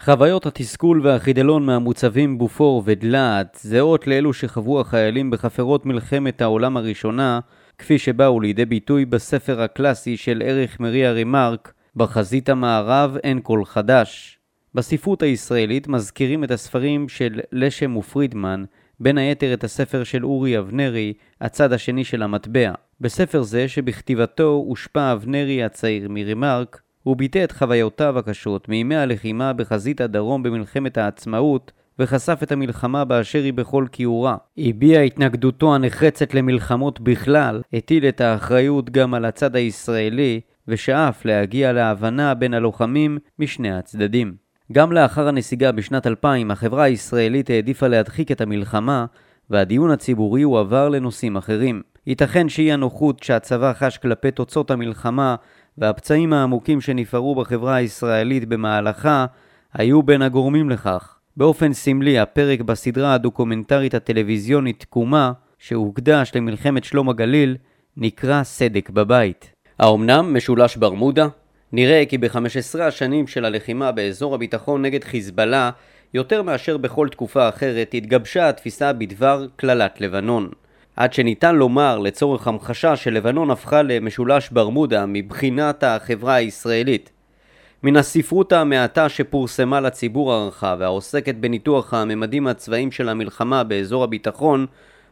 חוויות התסכול והחידלון מהמוצבים בופור ודלעת זהות לאלו שחוו החיילים בחפרות מלחמת העולם הראשונה כפי שבאו לידי ביטוי בספר הקלאסי של ערך מריה רימרק, בחזית המערב אין כל חדש. בספרות הישראלית מזכירים את הספרים של לשם ופרידמן, בין היתר את הספר של אורי אבנרי, הצד השני של המטבע. בספר זה, שבכתיבתו הושפע אבנרי הצעיר מרימרק, הוא ביטא את חוויותיו הקשות מימי הלחימה בחזית הדרום במלחמת העצמאות, וחשף את המלחמה באשר היא בכל כיעורה. הביע התנגדותו הנחרצת למלחמות בכלל, הטיל את האחריות גם על הצד הישראלי, ושאף להגיע להבנה בין הלוחמים משני הצדדים. גם לאחר הנסיגה בשנת 2000, החברה הישראלית העדיפה להדחיק את המלחמה, והדיון הציבורי הועבר לנושאים אחרים. ייתכן שאי הנוחות שהצבא חש כלפי תוצאות המלחמה והפצעים העמוקים שנפערו בחברה הישראלית במהלכה היו בין הגורמים לכך. באופן סמלי, הפרק בסדרה הדוקומנטרית הטלוויזיונית תקומה, שהוקדש למלחמת שלום הגליל, נקרא סדק בבית. האומנם משולש ברמודה? נראה כי ב-15 השנים של הלחימה באזור הביטחון נגד חיזבאללה, יותר מאשר בכל תקופה אחרת, התגבשה התפיסה בדבר קללת לבנון. עד שניתן לומר לצורך המחשה שלבנון הפכה למשולש ברמודה מבחינת החברה הישראלית. מן הספרות המעטה שפורסמה לציבור הרחב והעוסקת בניתוח הממדים הצבאיים של המלחמה באזור הביטחון,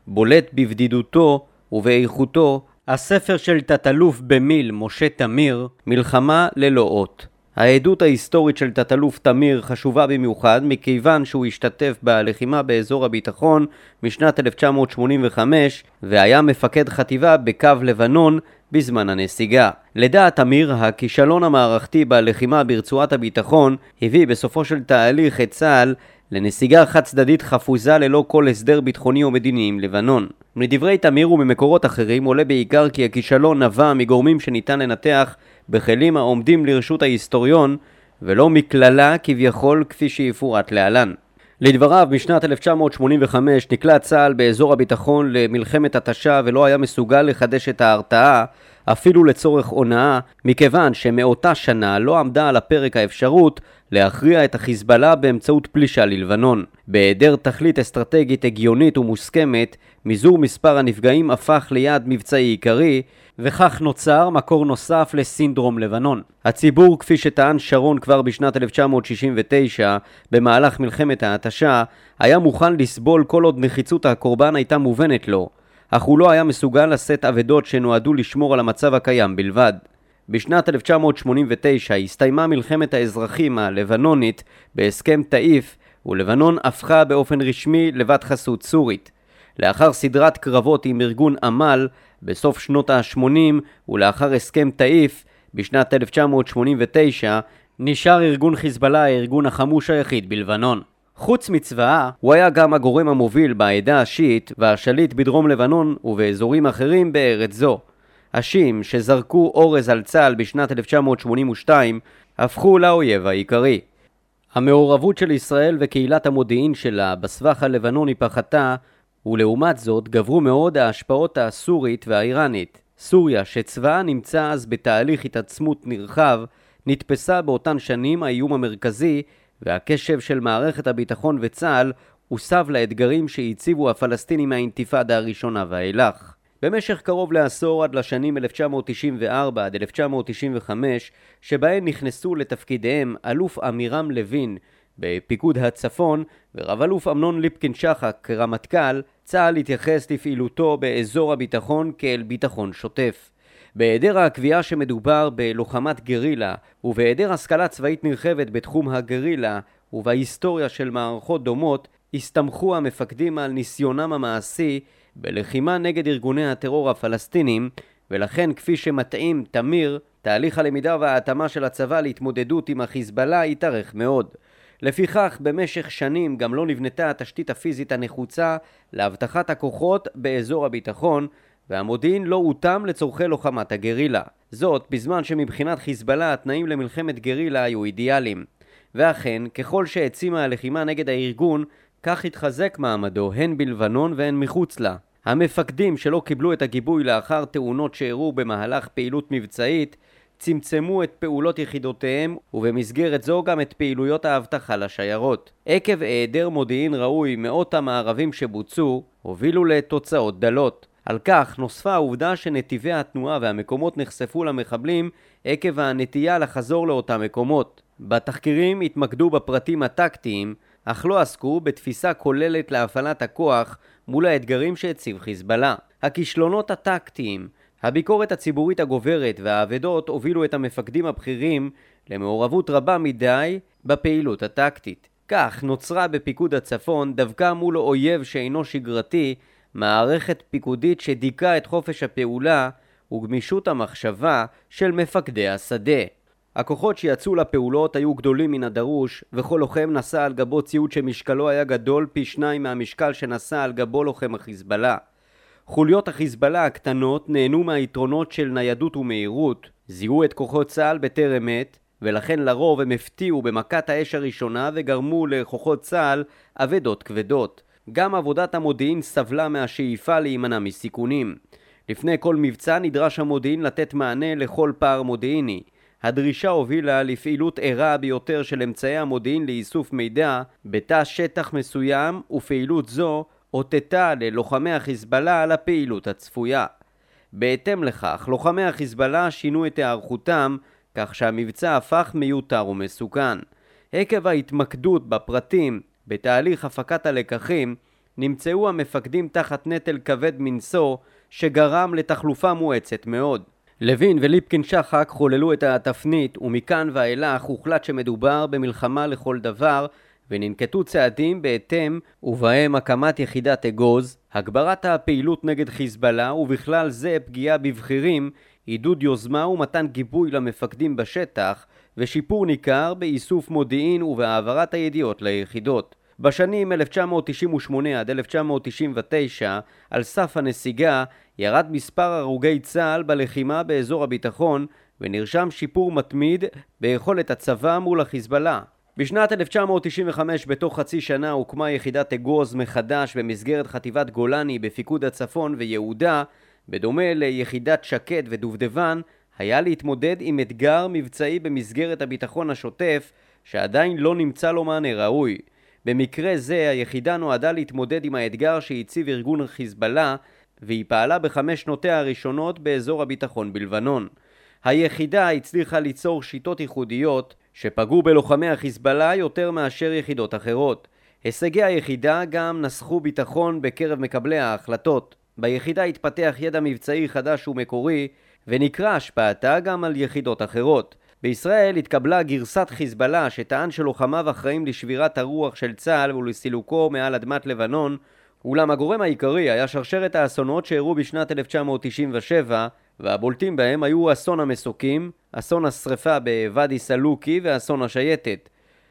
בולט בבדידותו ובאיכותו הספר של תת-אלוף במיל משה תמיר, מלחמה ללא אות. העדות ההיסטורית של תת-אלוף תמיר חשובה במיוחד מכיוון שהוא השתתף בלחימה באזור הביטחון משנת 1985 והיה מפקד חטיבה בקו לבנון בזמן הנסיגה. לדעת אמיר, הכישלון המערכתי בלחימה ברצועת הביטחון הביא בסופו של תהליך את צה"ל לנסיגה חד צדדית חפוזה ללא כל הסדר ביטחוני או מדיני עם לבנון. מדברי תמיר וממקורות אחרים עולה בעיקר כי הכישלון נבע מגורמים שניתן לנתח בכלים העומדים לרשות ההיסטוריון ולא מקללה כביכול כפי שיפורט להלן. לדבריו, בשנת 1985 נקלע צה"ל באזור הביטחון למלחמת התשה ולא היה מסוגל לחדש את ההרתעה אפילו לצורך הונאה, מכיוון שמאותה שנה לא עמדה על הפרק האפשרות להכריע את החיזבאללה באמצעות פלישה ללבנון. בהיעדר תכלית אסטרטגית הגיונית ומוסכמת, מזעור מספר הנפגעים הפך ליעד מבצעי עיקרי, וכך נוצר מקור נוסף לסינדרום לבנון. הציבור, כפי שטען שרון כבר בשנת 1969, במהלך מלחמת ההתשה, היה מוכן לסבול כל עוד נחיצות הקורבן הייתה מובנת לו, אך הוא לא היה מסוגל לשאת אבדות שנועדו לשמור על המצב הקיים בלבד. בשנת 1989 הסתיימה מלחמת האזרחים הלבנונית בהסכם תאיף, ולבנון הפכה באופן רשמי לבת חסות סורית. לאחר סדרת קרבות עם ארגון עמל בסוף שנות ה-80 ולאחר הסכם תאיף בשנת 1989 נשאר ארגון חיזבאללה הארגון החמוש היחיד בלבנון. חוץ מצבאה, הוא היה גם הגורם המוביל בעדה השיעית והשליט בדרום לבנון ובאזורים אחרים בארץ זו. השיעים שזרקו אורז על צה"ל בשנת 1982 הפכו לאויב העיקרי. המעורבות של ישראל וקהילת המודיעין שלה בסבך הלבנוני פחתה ולעומת זאת גברו מאוד ההשפעות הסורית והאיראנית. סוריה, שצבאה נמצא אז בתהליך התעצמות נרחב, נתפסה באותן שנים האיום המרכזי, והקשב של מערכת הביטחון וצה"ל הוסב לאתגרים שהציבו הפלסטינים מהאינתיפאדה הראשונה ואילך. במשך קרוב לעשור עד לשנים 1994 עד 1995, שבהן נכנסו לתפקידיהם אלוף עמירם לוין בפיקוד הצפון ורב אלוף אמנון ליפקין שחק כרמטכ"ל, צה"ל התייחס לפעילותו באזור הביטחון כאל ביטחון שוטף. בהיעדר הקביעה שמדובר בלוחמת גרילה ובהיעדר השכלה צבאית נרחבת בתחום הגרילה ובהיסטוריה של מערכות דומות, הסתמכו המפקדים על ניסיונם המעשי בלחימה נגד ארגוני הטרור הפלסטינים, ולכן כפי שמתאים תמיר, תהליך הלמידה וההתאמה של הצבא להתמודדות עם החיזבאללה התארך מאוד. לפיכך, במשך שנים גם לא נבנתה התשתית הפיזית הנחוצה לאבטחת הכוחות באזור הביטחון, והמודיעין לא הותאם לצורכי לוחמת הגרילה. זאת, בזמן שמבחינת חיזבאללה התנאים למלחמת גרילה היו אידיאליים. ואכן, ככל שהעצימה הלחימה נגד הארגון, כך התחזק מעמדו הן בלבנון והן מחוץ לה. המפקדים שלא קיבלו את הגיבוי לאחר תאונות שאירעו במהלך פעילות מבצעית צמצמו את פעולות יחידותיהם ובמסגרת זו גם את פעילויות האבטחה לשיירות. עקב היעדר מודיעין ראוי מאות המערבים שבוצעו הובילו לתוצאות דלות. על כך נוספה העובדה שנתיבי התנועה והמקומות נחשפו למחבלים עקב הנטייה לחזור לאותם מקומות. בתחקירים התמקדו בפרטים הטקטיים אך לא עסקו בתפיסה כוללת להפעלת הכוח מול האתגרים שהציב חיזבאללה. הכישלונות הטקטיים, הביקורת הציבורית הגוברת והאבדות הובילו את המפקדים הבכירים למעורבות רבה מדי בפעילות הטקטית. כך נוצרה בפיקוד הצפון, דווקא מול אויב שאינו שגרתי, מערכת פיקודית שדיכאה את חופש הפעולה וגמישות המחשבה של מפקדי השדה. הכוחות שיצאו לפעולות היו גדולים מן הדרוש, וכל לוחם נשא על גבו ציוד שמשקלו היה גדול פי שניים מהמשקל שנשא על גבו לוחם החיזבאללה. חוליות החיזבאללה הקטנות נהנו מהיתרונות של ניידות ומהירות, זיהו את כוחות צה"ל בטרם עת, ולכן לרוב הם הפתיעו במכת האש הראשונה וגרמו לכוחות צה"ל אבדות כבדות. גם עבודת המודיעין סבלה מהשאיפה להימנע מסיכונים. לפני כל מבצע נדרש המודיעין לתת מענה לכל פער מודיעיני. הדרישה הובילה לפעילות ערה ביותר של אמצעי המודיעין לאיסוף מידע בתא שטח מסוים ופעילות זו אותתה ללוחמי החיזבאללה על הפעילות הצפויה. בהתאם לכך, לוחמי החיזבאללה שינו את היערכותם כך שהמבצע הפך מיותר ומסוכן. עקב ההתמקדות בפרטים בתהליך הפקת הלקחים, נמצאו המפקדים תחת נטל כבד מנשוא שגרם לתחלופה מואצת מאוד. לוין וליפקין שחק חוללו את התפנית ומכאן ואילך הוחלט שמדובר במלחמה לכל דבר וננקטו צעדים בהתאם ובהם הקמת יחידת אגוז, הגברת הפעילות נגד חיזבאללה ובכלל זה פגיעה בבכירים, עידוד יוזמה ומתן גיבוי למפקדים בשטח ושיפור ניכר באיסוף מודיעין ובהעברת הידיעות ליחידות. בשנים 1998 עד 1999, על סף הנסיגה, ירד מספר הרוגי צה"ל בלחימה באזור הביטחון ונרשם שיפור מתמיד ביכולת הצבא מול החיזבאללה. בשנת 1995 בתוך חצי שנה הוקמה יחידת אגוז מחדש במסגרת חטיבת גולני בפיקוד הצפון ויהודה בדומה ליחידת שקד ודובדבן היה להתמודד עם אתגר מבצעי במסגרת הביטחון השוטף שעדיין לא נמצא לו מענה ראוי. במקרה זה היחידה נועדה להתמודד עם האתגר שהציב ארגון חיזבאללה והיא פעלה בחמש שנותיה הראשונות באזור הביטחון בלבנון. היחידה הצליחה ליצור שיטות ייחודיות שפגעו בלוחמי החיזבאללה יותר מאשר יחידות אחרות. הישגי היחידה גם נסחו ביטחון בקרב מקבלי ההחלטות. ביחידה התפתח ידע מבצעי חדש ומקורי ונקרא השפעתה גם על יחידות אחרות. בישראל התקבלה גרסת חיזבאללה שטען שלוחמיו אחראים לשבירת הרוח של צה"ל ולסילוקו מעל אדמת לבנון אולם הגורם העיקרי היה שרשרת האסונות שאירעו בשנת 1997 והבולטים בהם היו אסון המסוקים, אסון השרפה בוואדי סלוקי ואסון השייטת.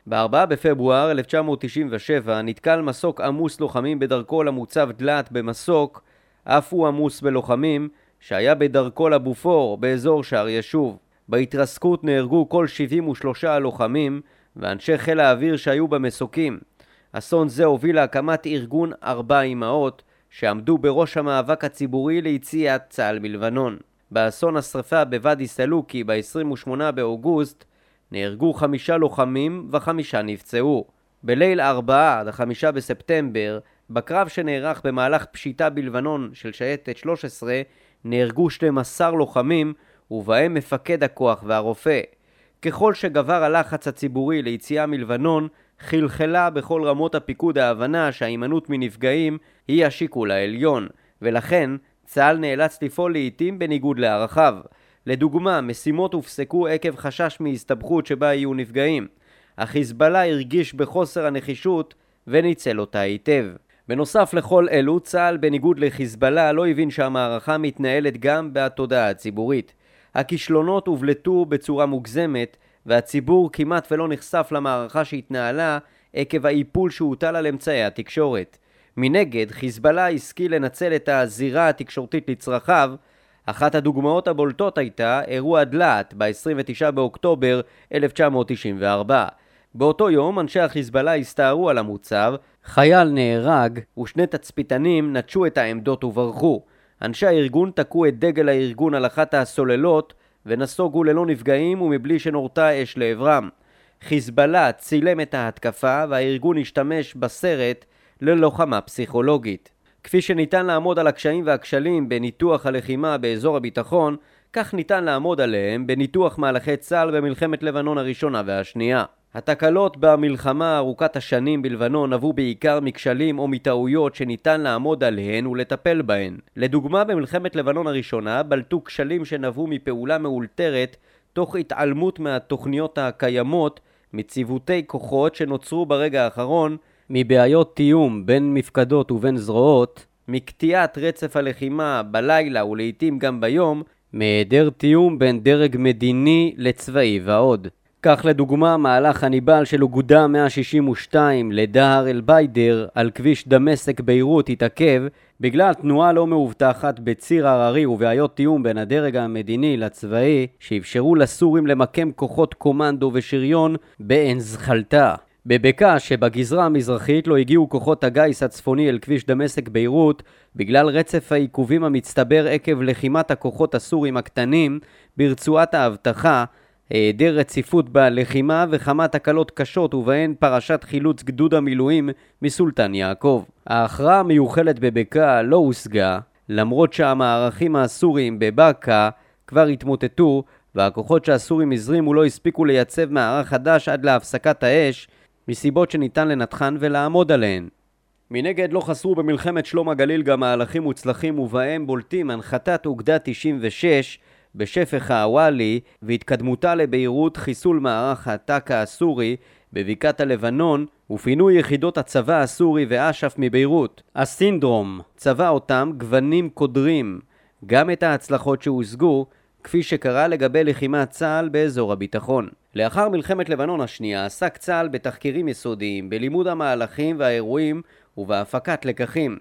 ב-4 בפברואר 1997 נתקל מסוק עמוס לוחמים בדרכו למוצב דלת במסוק, אף הוא עמוס בלוחמים, שהיה בדרכו לבופור באזור שער ישוב. בהתרסקות נהרגו כל 73 הלוחמים ואנשי חיל האוויר שהיו במסוקים. אסון זה הוביל להקמת ארגון ארבע אמהות, שעמדו בראש המאבק הציבורי ליציאת צה"ל מלבנון. באסון השרפה בוואדי סלוקי ב-28 באוגוסט נהרגו חמישה לוחמים וחמישה נפצעו. בליל 4 עד 5 בספטמבר, בקרב שנערך במהלך פשיטה בלבנון של שייטת 13, נהרגו 12 לוחמים, ובהם מפקד הכוח והרופא. ככל שגבר הלחץ הציבורי ליציאה מלבנון, חלחלה בכל רמות הפיקוד ההבנה שההימנעות מנפגעים היא השיקול העליון, ולכן צה"ל נאלץ לפעול לעיתים בניגוד לערכיו. לדוגמה, משימות הופסקו עקב חשש מהסתבכות שבה יהיו נפגעים. החיזבאללה הרגיש בחוסר הנחישות וניצל אותה היטב. בנוסף לכל אלו, צה"ל בניגוד לחיזבאללה לא הבין שהמערכה מתנהלת גם בתודעה הציבורית. הכישלונות הובלטו בצורה מוגזמת, והציבור כמעט ולא נחשף למערכה שהתנהלה עקב האיפול שהוטל על אמצעי התקשורת. מנגד, חיזבאללה השכיל לנצל את הזירה התקשורתית לצרכיו. אחת הדוגמאות הבולטות הייתה אירוע דלעת ב-29 באוקטובר 1994. באותו יום אנשי החיזבאללה הסתערו על המוצב, חייל נהרג ושני תצפיתנים נטשו את העמדות וברחו. אנשי הארגון תקעו את דגל הארגון על אחת הסוללות ונסוגו ללא נפגעים ומבלי שנורתה אש לעברם. חיזבאללה צילם את ההתקפה והארגון השתמש בסרט ללוחמה פסיכולוגית. כפי שניתן לעמוד על הקשיים והכשלים בניתוח הלחימה באזור הביטחון, כך ניתן לעמוד עליהם בניתוח מהלכי צה"ל במלחמת לבנון הראשונה והשנייה. התקלות במלחמה ארוכת השנים בלבנון נבעו בעיקר מכשלים או מטעויות שניתן לעמוד עליהן ולטפל בהן. לדוגמה, במלחמת לבנון הראשונה בלטו כשלים שנבעו מפעולה מאולתרת תוך התעלמות מהתוכניות הקיימות, מציוותי כוחות שנוצרו ברגע האחרון, מבעיות תיאום בין מפקדות ובין זרועות, מקטיעת רצף הלחימה בלילה ולעיתים גם ביום, מהיעדר תיאום בין דרג מדיני לצבאי ועוד. כך לדוגמה מהלך הניבל של אוגודה 162 לדהר אל-ביידר על כביש דמשק ביירות התעכב בגלל תנועה לא מאובטחת בציר הררי ובעיות תיאום בין הדרג המדיני לצבאי שאפשרו לסורים למקם כוחות קומנדו ושריון בעין זחלתה. בבקעה שבגזרה המזרחית לא הגיעו כוחות הגיס הצפוני אל כביש דמשק ביירות בגלל רצף העיכובים המצטבר עקב לחימת הכוחות הסורים הקטנים ברצועת האבטחה היעדר רציפות בלחימה וכמה תקלות קשות ובהן פרשת חילוץ גדוד המילואים מסולטן יעקב. ההכרעה המיוחלת בבקעה לא הושגה, למרות שהמערכים הסוריים בבאקה כבר התמוטטו והכוחות שהסורים הזרימו לא הספיקו לייצב מערך חדש עד להפסקת האש מסיבות שניתן לנתחן ולעמוד עליהן. מנגד לא חסרו במלחמת שלום הגליל גם מהלכים מוצלחים ובהם בולטים הנחתת אוגדה 96 בשפך הוואלי והתקדמותה לביירות חיסול מערך הטאקה הסורי בבקעת הלבנון ופינוי יחידות הצבא הסורי ואש"ף מביירות. הסינדרום צבע אותם גוונים קודרים גם את ההצלחות שהושגו כפי שקרה לגבי לחימת צה"ל באזור הביטחון. לאחר מלחמת לבנון השנייה עסק צה"ל בתחקירים יסודיים, בלימוד המהלכים והאירועים ובהפקת לקחים.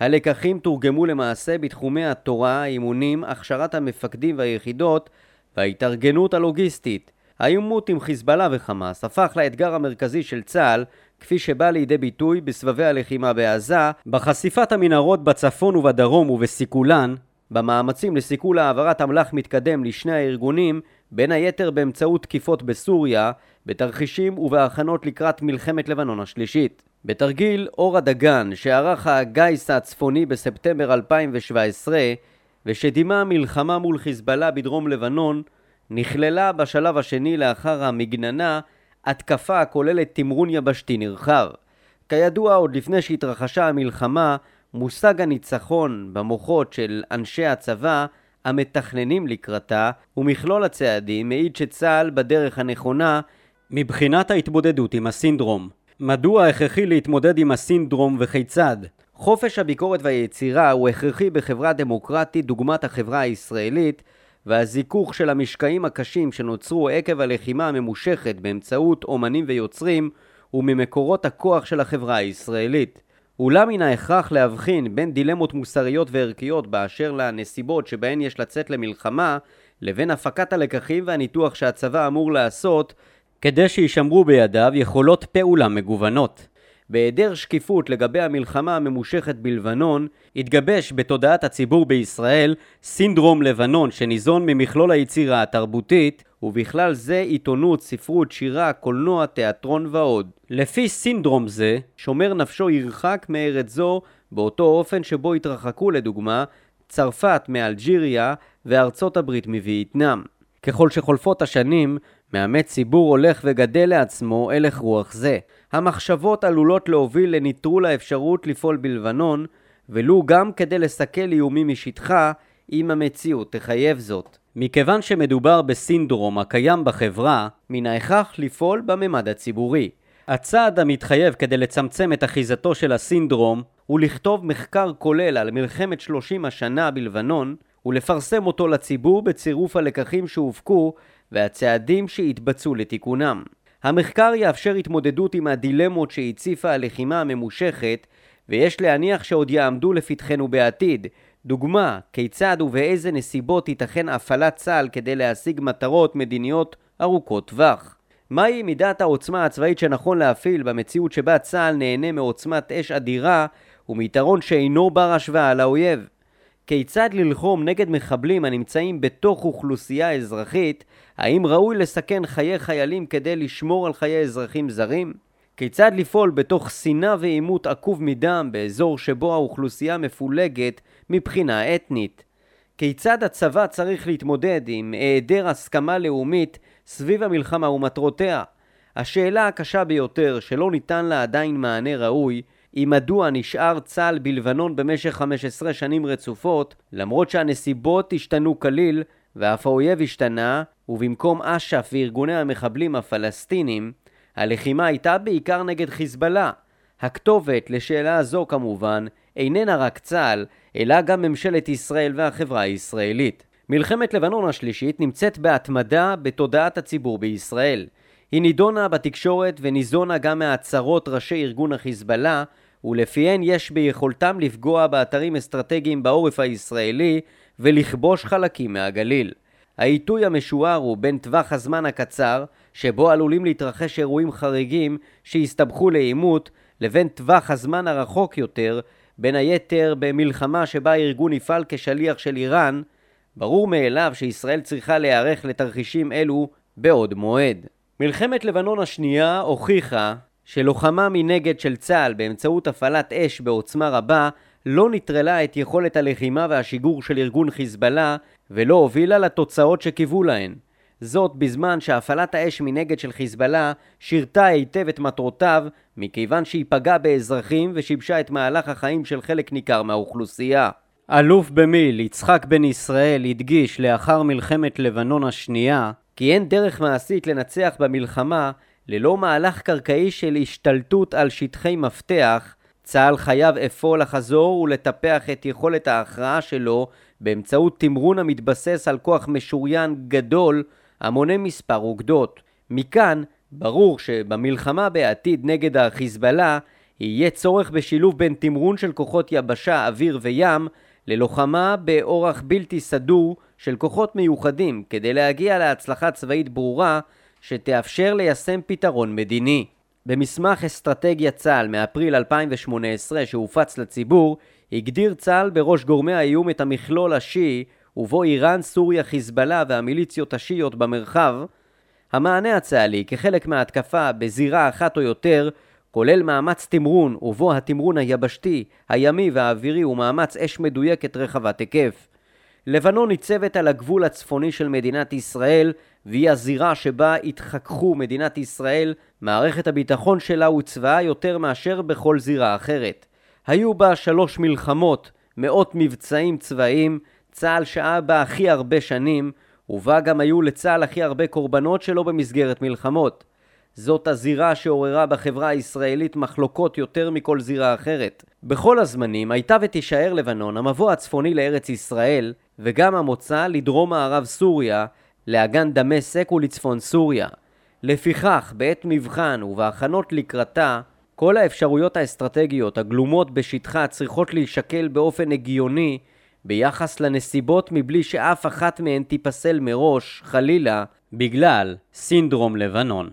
הלקחים תורגמו למעשה בתחומי התורה, האימונים, הכשרת המפקדים והיחידות וההתארגנות הלוגיסטית. העימות עם חיזבאללה וחמאס הפך לאתגר המרכזי של צה"ל, כפי שבא לידי ביטוי בסבבי הלחימה בעזה, בחשיפת המנהרות בצפון ובדרום ובסיכולן, במאמצים לסיכול העברת אמל"ח מתקדם לשני הארגונים, בין היתר באמצעות תקיפות בסוריה, בתרחישים ובהכנות לקראת מלחמת לבנון השלישית. בתרגיל אור הדגן שערך הגיס הצפוני בספטמבר 2017 ושדימה מלחמה מול חיזבאללה בדרום לבנון נכללה בשלב השני לאחר המגננה התקפה הכוללת תמרון יבשתי נרחב. כידוע עוד לפני שהתרחשה המלחמה מושג הניצחון במוחות של אנשי הצבא המתכננים לקראתה ומכלול הצעדים מעיד שצה"ל בדרך הנכונה מבחינת ההתמודדות עם הסינדרום. מדוע הכרחי להתמודד עם הסינדרום וכיצד? חופש הביקורת והיצירה הוא הכרחי בחברה דמוקרטית דוגמת החברה הישראלית והזיכוך של המשקעים הקשים שנוצרו עקב הלחימה הממושכת באמצעות אומנים ויוצרים הוא ממקורות הכוח של החברה הישראלית. אולם מן ההכרח להבחין בין דילמות מוסריות וערכיות באשר לנסיבות שבהן יש לצאת למלחמה לבין הפקת הלקחים והניתוח שהצבא אמור לעשות כדי שישמרו בידיו יכולות פעולה מגוונות. בהיעדר שקיפות לגבי המלחמה הממושכת בלבנון, התגבש בתודעת הציבור בישראל סינדרום לבנון שניזון ממכלול היצירה התרבותית, ובכלל זה עיתונות, ספרות, שירה, קולנוע, תיאטרון ועוד. לפי סינדרום זה, שומר נפשו ירחק מארץ זו באותו אופן שבו התרחקו לדוגמה צרפת מאלג'יריה וארצות הברית מווייטנאם. ככל שחולפות השנים, מאמץ ציבור הולך וגדל לעצמו הלך רוח זה. המחשבות עלולות להוביל לנטרול האפשרות לפעול בלבנון, ולו גם כדי לסכל איומים משטחה, אם המציאות תחייב זאת. מכיוון שמדובר בסינדרום הקיים בחברה, מן ההכרח לפעול בממד הציבורי. הצעד המתחייב כדי לצמצם את אחיזתו של הסינדרום הוא לכתוב מחקר כולל על מלחמת 30 השנה בלבנון ולפרסם אותו לציבור בצירוף הלקחים שהופקו והצעדים שהתבצעו לתיקונם. המחקר יאפשר התמודדות עם הדילמות שהציפה הלחימה הממושכת ויש להניח שעוד יעמדו לפתחנו בעתיד. דוגמה, כיצד ובאיזה נסיבות תיתכן הפעלת צה"ל כדי להשיג מטרות מדיניות ארוכות טווח. מהי מידת העוצמה הצבאית שנכון להפעיל במציאות שבה צה"ל נהנה מעוצמת אש אדירה ומיתרון שאינו בר השוואה לאויב? כיצד ללחום נגד מחבלים הנמצאים בתוך אוכלוסייה אזרחית, האם ראוי לסכן חיי חיילים כדי לשמור על חיי אזרחים זרים? כיצד לפעול בתוך שנאה ועימות עקוב מדם באזור שבו האוכלוסייה מפולגת מבחינה אתנית? כיצד הצבא צריך להתמודד עם היעדר הסכמה לאומית סביב המלחמה ומטרותיה? השאלה הקשה ביותר שלא ניתן לה עדיין מענה ראוי היא מדוע נשאר צה"ל בלבנון במשך 15 שנים רצופות, למרות שהנסיבות השתנו כליל ואף האויב השתנה, ובמקום אש"ף וארגוני המחבלים הפלסטינים, הלחימה הייתה בעיקר נגד חיזבאללה. הכתובת לשאלה זו כמובן איננה רק צה"ל, אלא גם ממשלת ישראל והחברה הישראלית. מלחמת לבנון השלישית נמצאת בהתמדה בתודעת הציבור בישראל. היא נידונה בתקשורת וניזונה גם מהצהרות ראשי ארגון החיזבאללה ולפיהן יש ביכולתם לפגוע באתרים אסטרטגיים בעורף הישראלי ולכבוש חלקים מהגליל. העיתוי המשוער הוא בין טווח הזמן הקצר, שבו עלולים להתרחש אירועים חריגים שיסתבכו לעימות, לבין טווח הזמן הרחוק יותר, בין היתר במלחמה שבה הארגון יפעל כשליח של איראן, ברור מאליו שישראל צריכה להיערך לתרחישים אלו בעוד מועד. מלחמת לבנון השנייה הוכיחה שלוחמה מנגד של צה"ל באמצעות הפעלת אש בעוצמה רבה לא נטרלה את יכולת הלחימה והשיגור של ארגון חיזבאללה ולא הובילה לתוצאות שקיוו להן. זאת בזמן שהפעלת האש מנגד של חיזבאללה שירתה היטב את מטרותיו מכיוון שהיא פגעה באזרחים ושיבשה את מהלך החיים של חלק ניכר מהאוכלוסייה. אלוף במיל יצחק בן ישראל הדגיש לאחר מלחמת לבנון השנייה כי אין דרך מעשית לנצח במלחמה ללא מהלך קרקעי של השתלטות על שטחי מפתח, צה"ל חייב אפוא לחזור ולטפח את יכולת ההכרעה שלו באמצעות תמרון המתבסס על כוח משוריין גדול המונה מספר אוגדות. מכאן ברור שבמלחמה בעתיד נגד החיזבאללה יהיה צורך בשילוב בין תמרון של כוחות יבשה, אוויר וים ללוחמה באורח בלתי סדור של כוחות מיוחדים כדי להגיע להצלחה צבאית ברורה שתאפשר ליישם פתרון מדיני. במסמך אסטרטגיית צה"ל מאפריל 2018 שהופץ לציבור, הגדיר צה"ל בראש גורמי האיום את המכלול השיעי, ובו איראן, סוריה, חיזבאללה והמיליציות השיעיות במרחב. המענה הצה"לי כחלק מההתקפה בזירה אחת או יותר, כולל מאמץ תמרון, ובו התמרון היבשתי, הימי והאווירי הוא מאמץ אש מדויקת רחבת היקף. לבנון ניצבת על הגבול הצפוני של מדינת ישראל והיא הזירה שבה התחככו מדינת ישראל, מערכת הביטחון שלה וצבאה יותר מאשר בכל זירה אחרת. היו בה שלוש מלחמות, מאות מבצעים צבאיים, צה"ל שהה בה הכי הרבה שנים, ובה גם היו לצה"ל הכי הרבה קורבנות שלא במסגרת מלחמות. זאת הזירה שעוררה בחברה הישראלית מחלוקות יותר מכל זירה אחרת. בכל הזמנים הייתה ותישאר לבנון המבוא הצפוני לארץ ישראל, וגם המוצא לדרום מערב סוריה, לאגן דמשק ולצפון סוריה. לפיכך, בעת מבחן ובהכנות לקראתה, כל האפשרויות האסטרטגיות הגלומות בשטחה צריכות להישקל באופן הגיוני ביחס לנסיבות מבלי שאף אחת מהן תיפסל מראש, חלילה, בגלל סינדרום לבנון.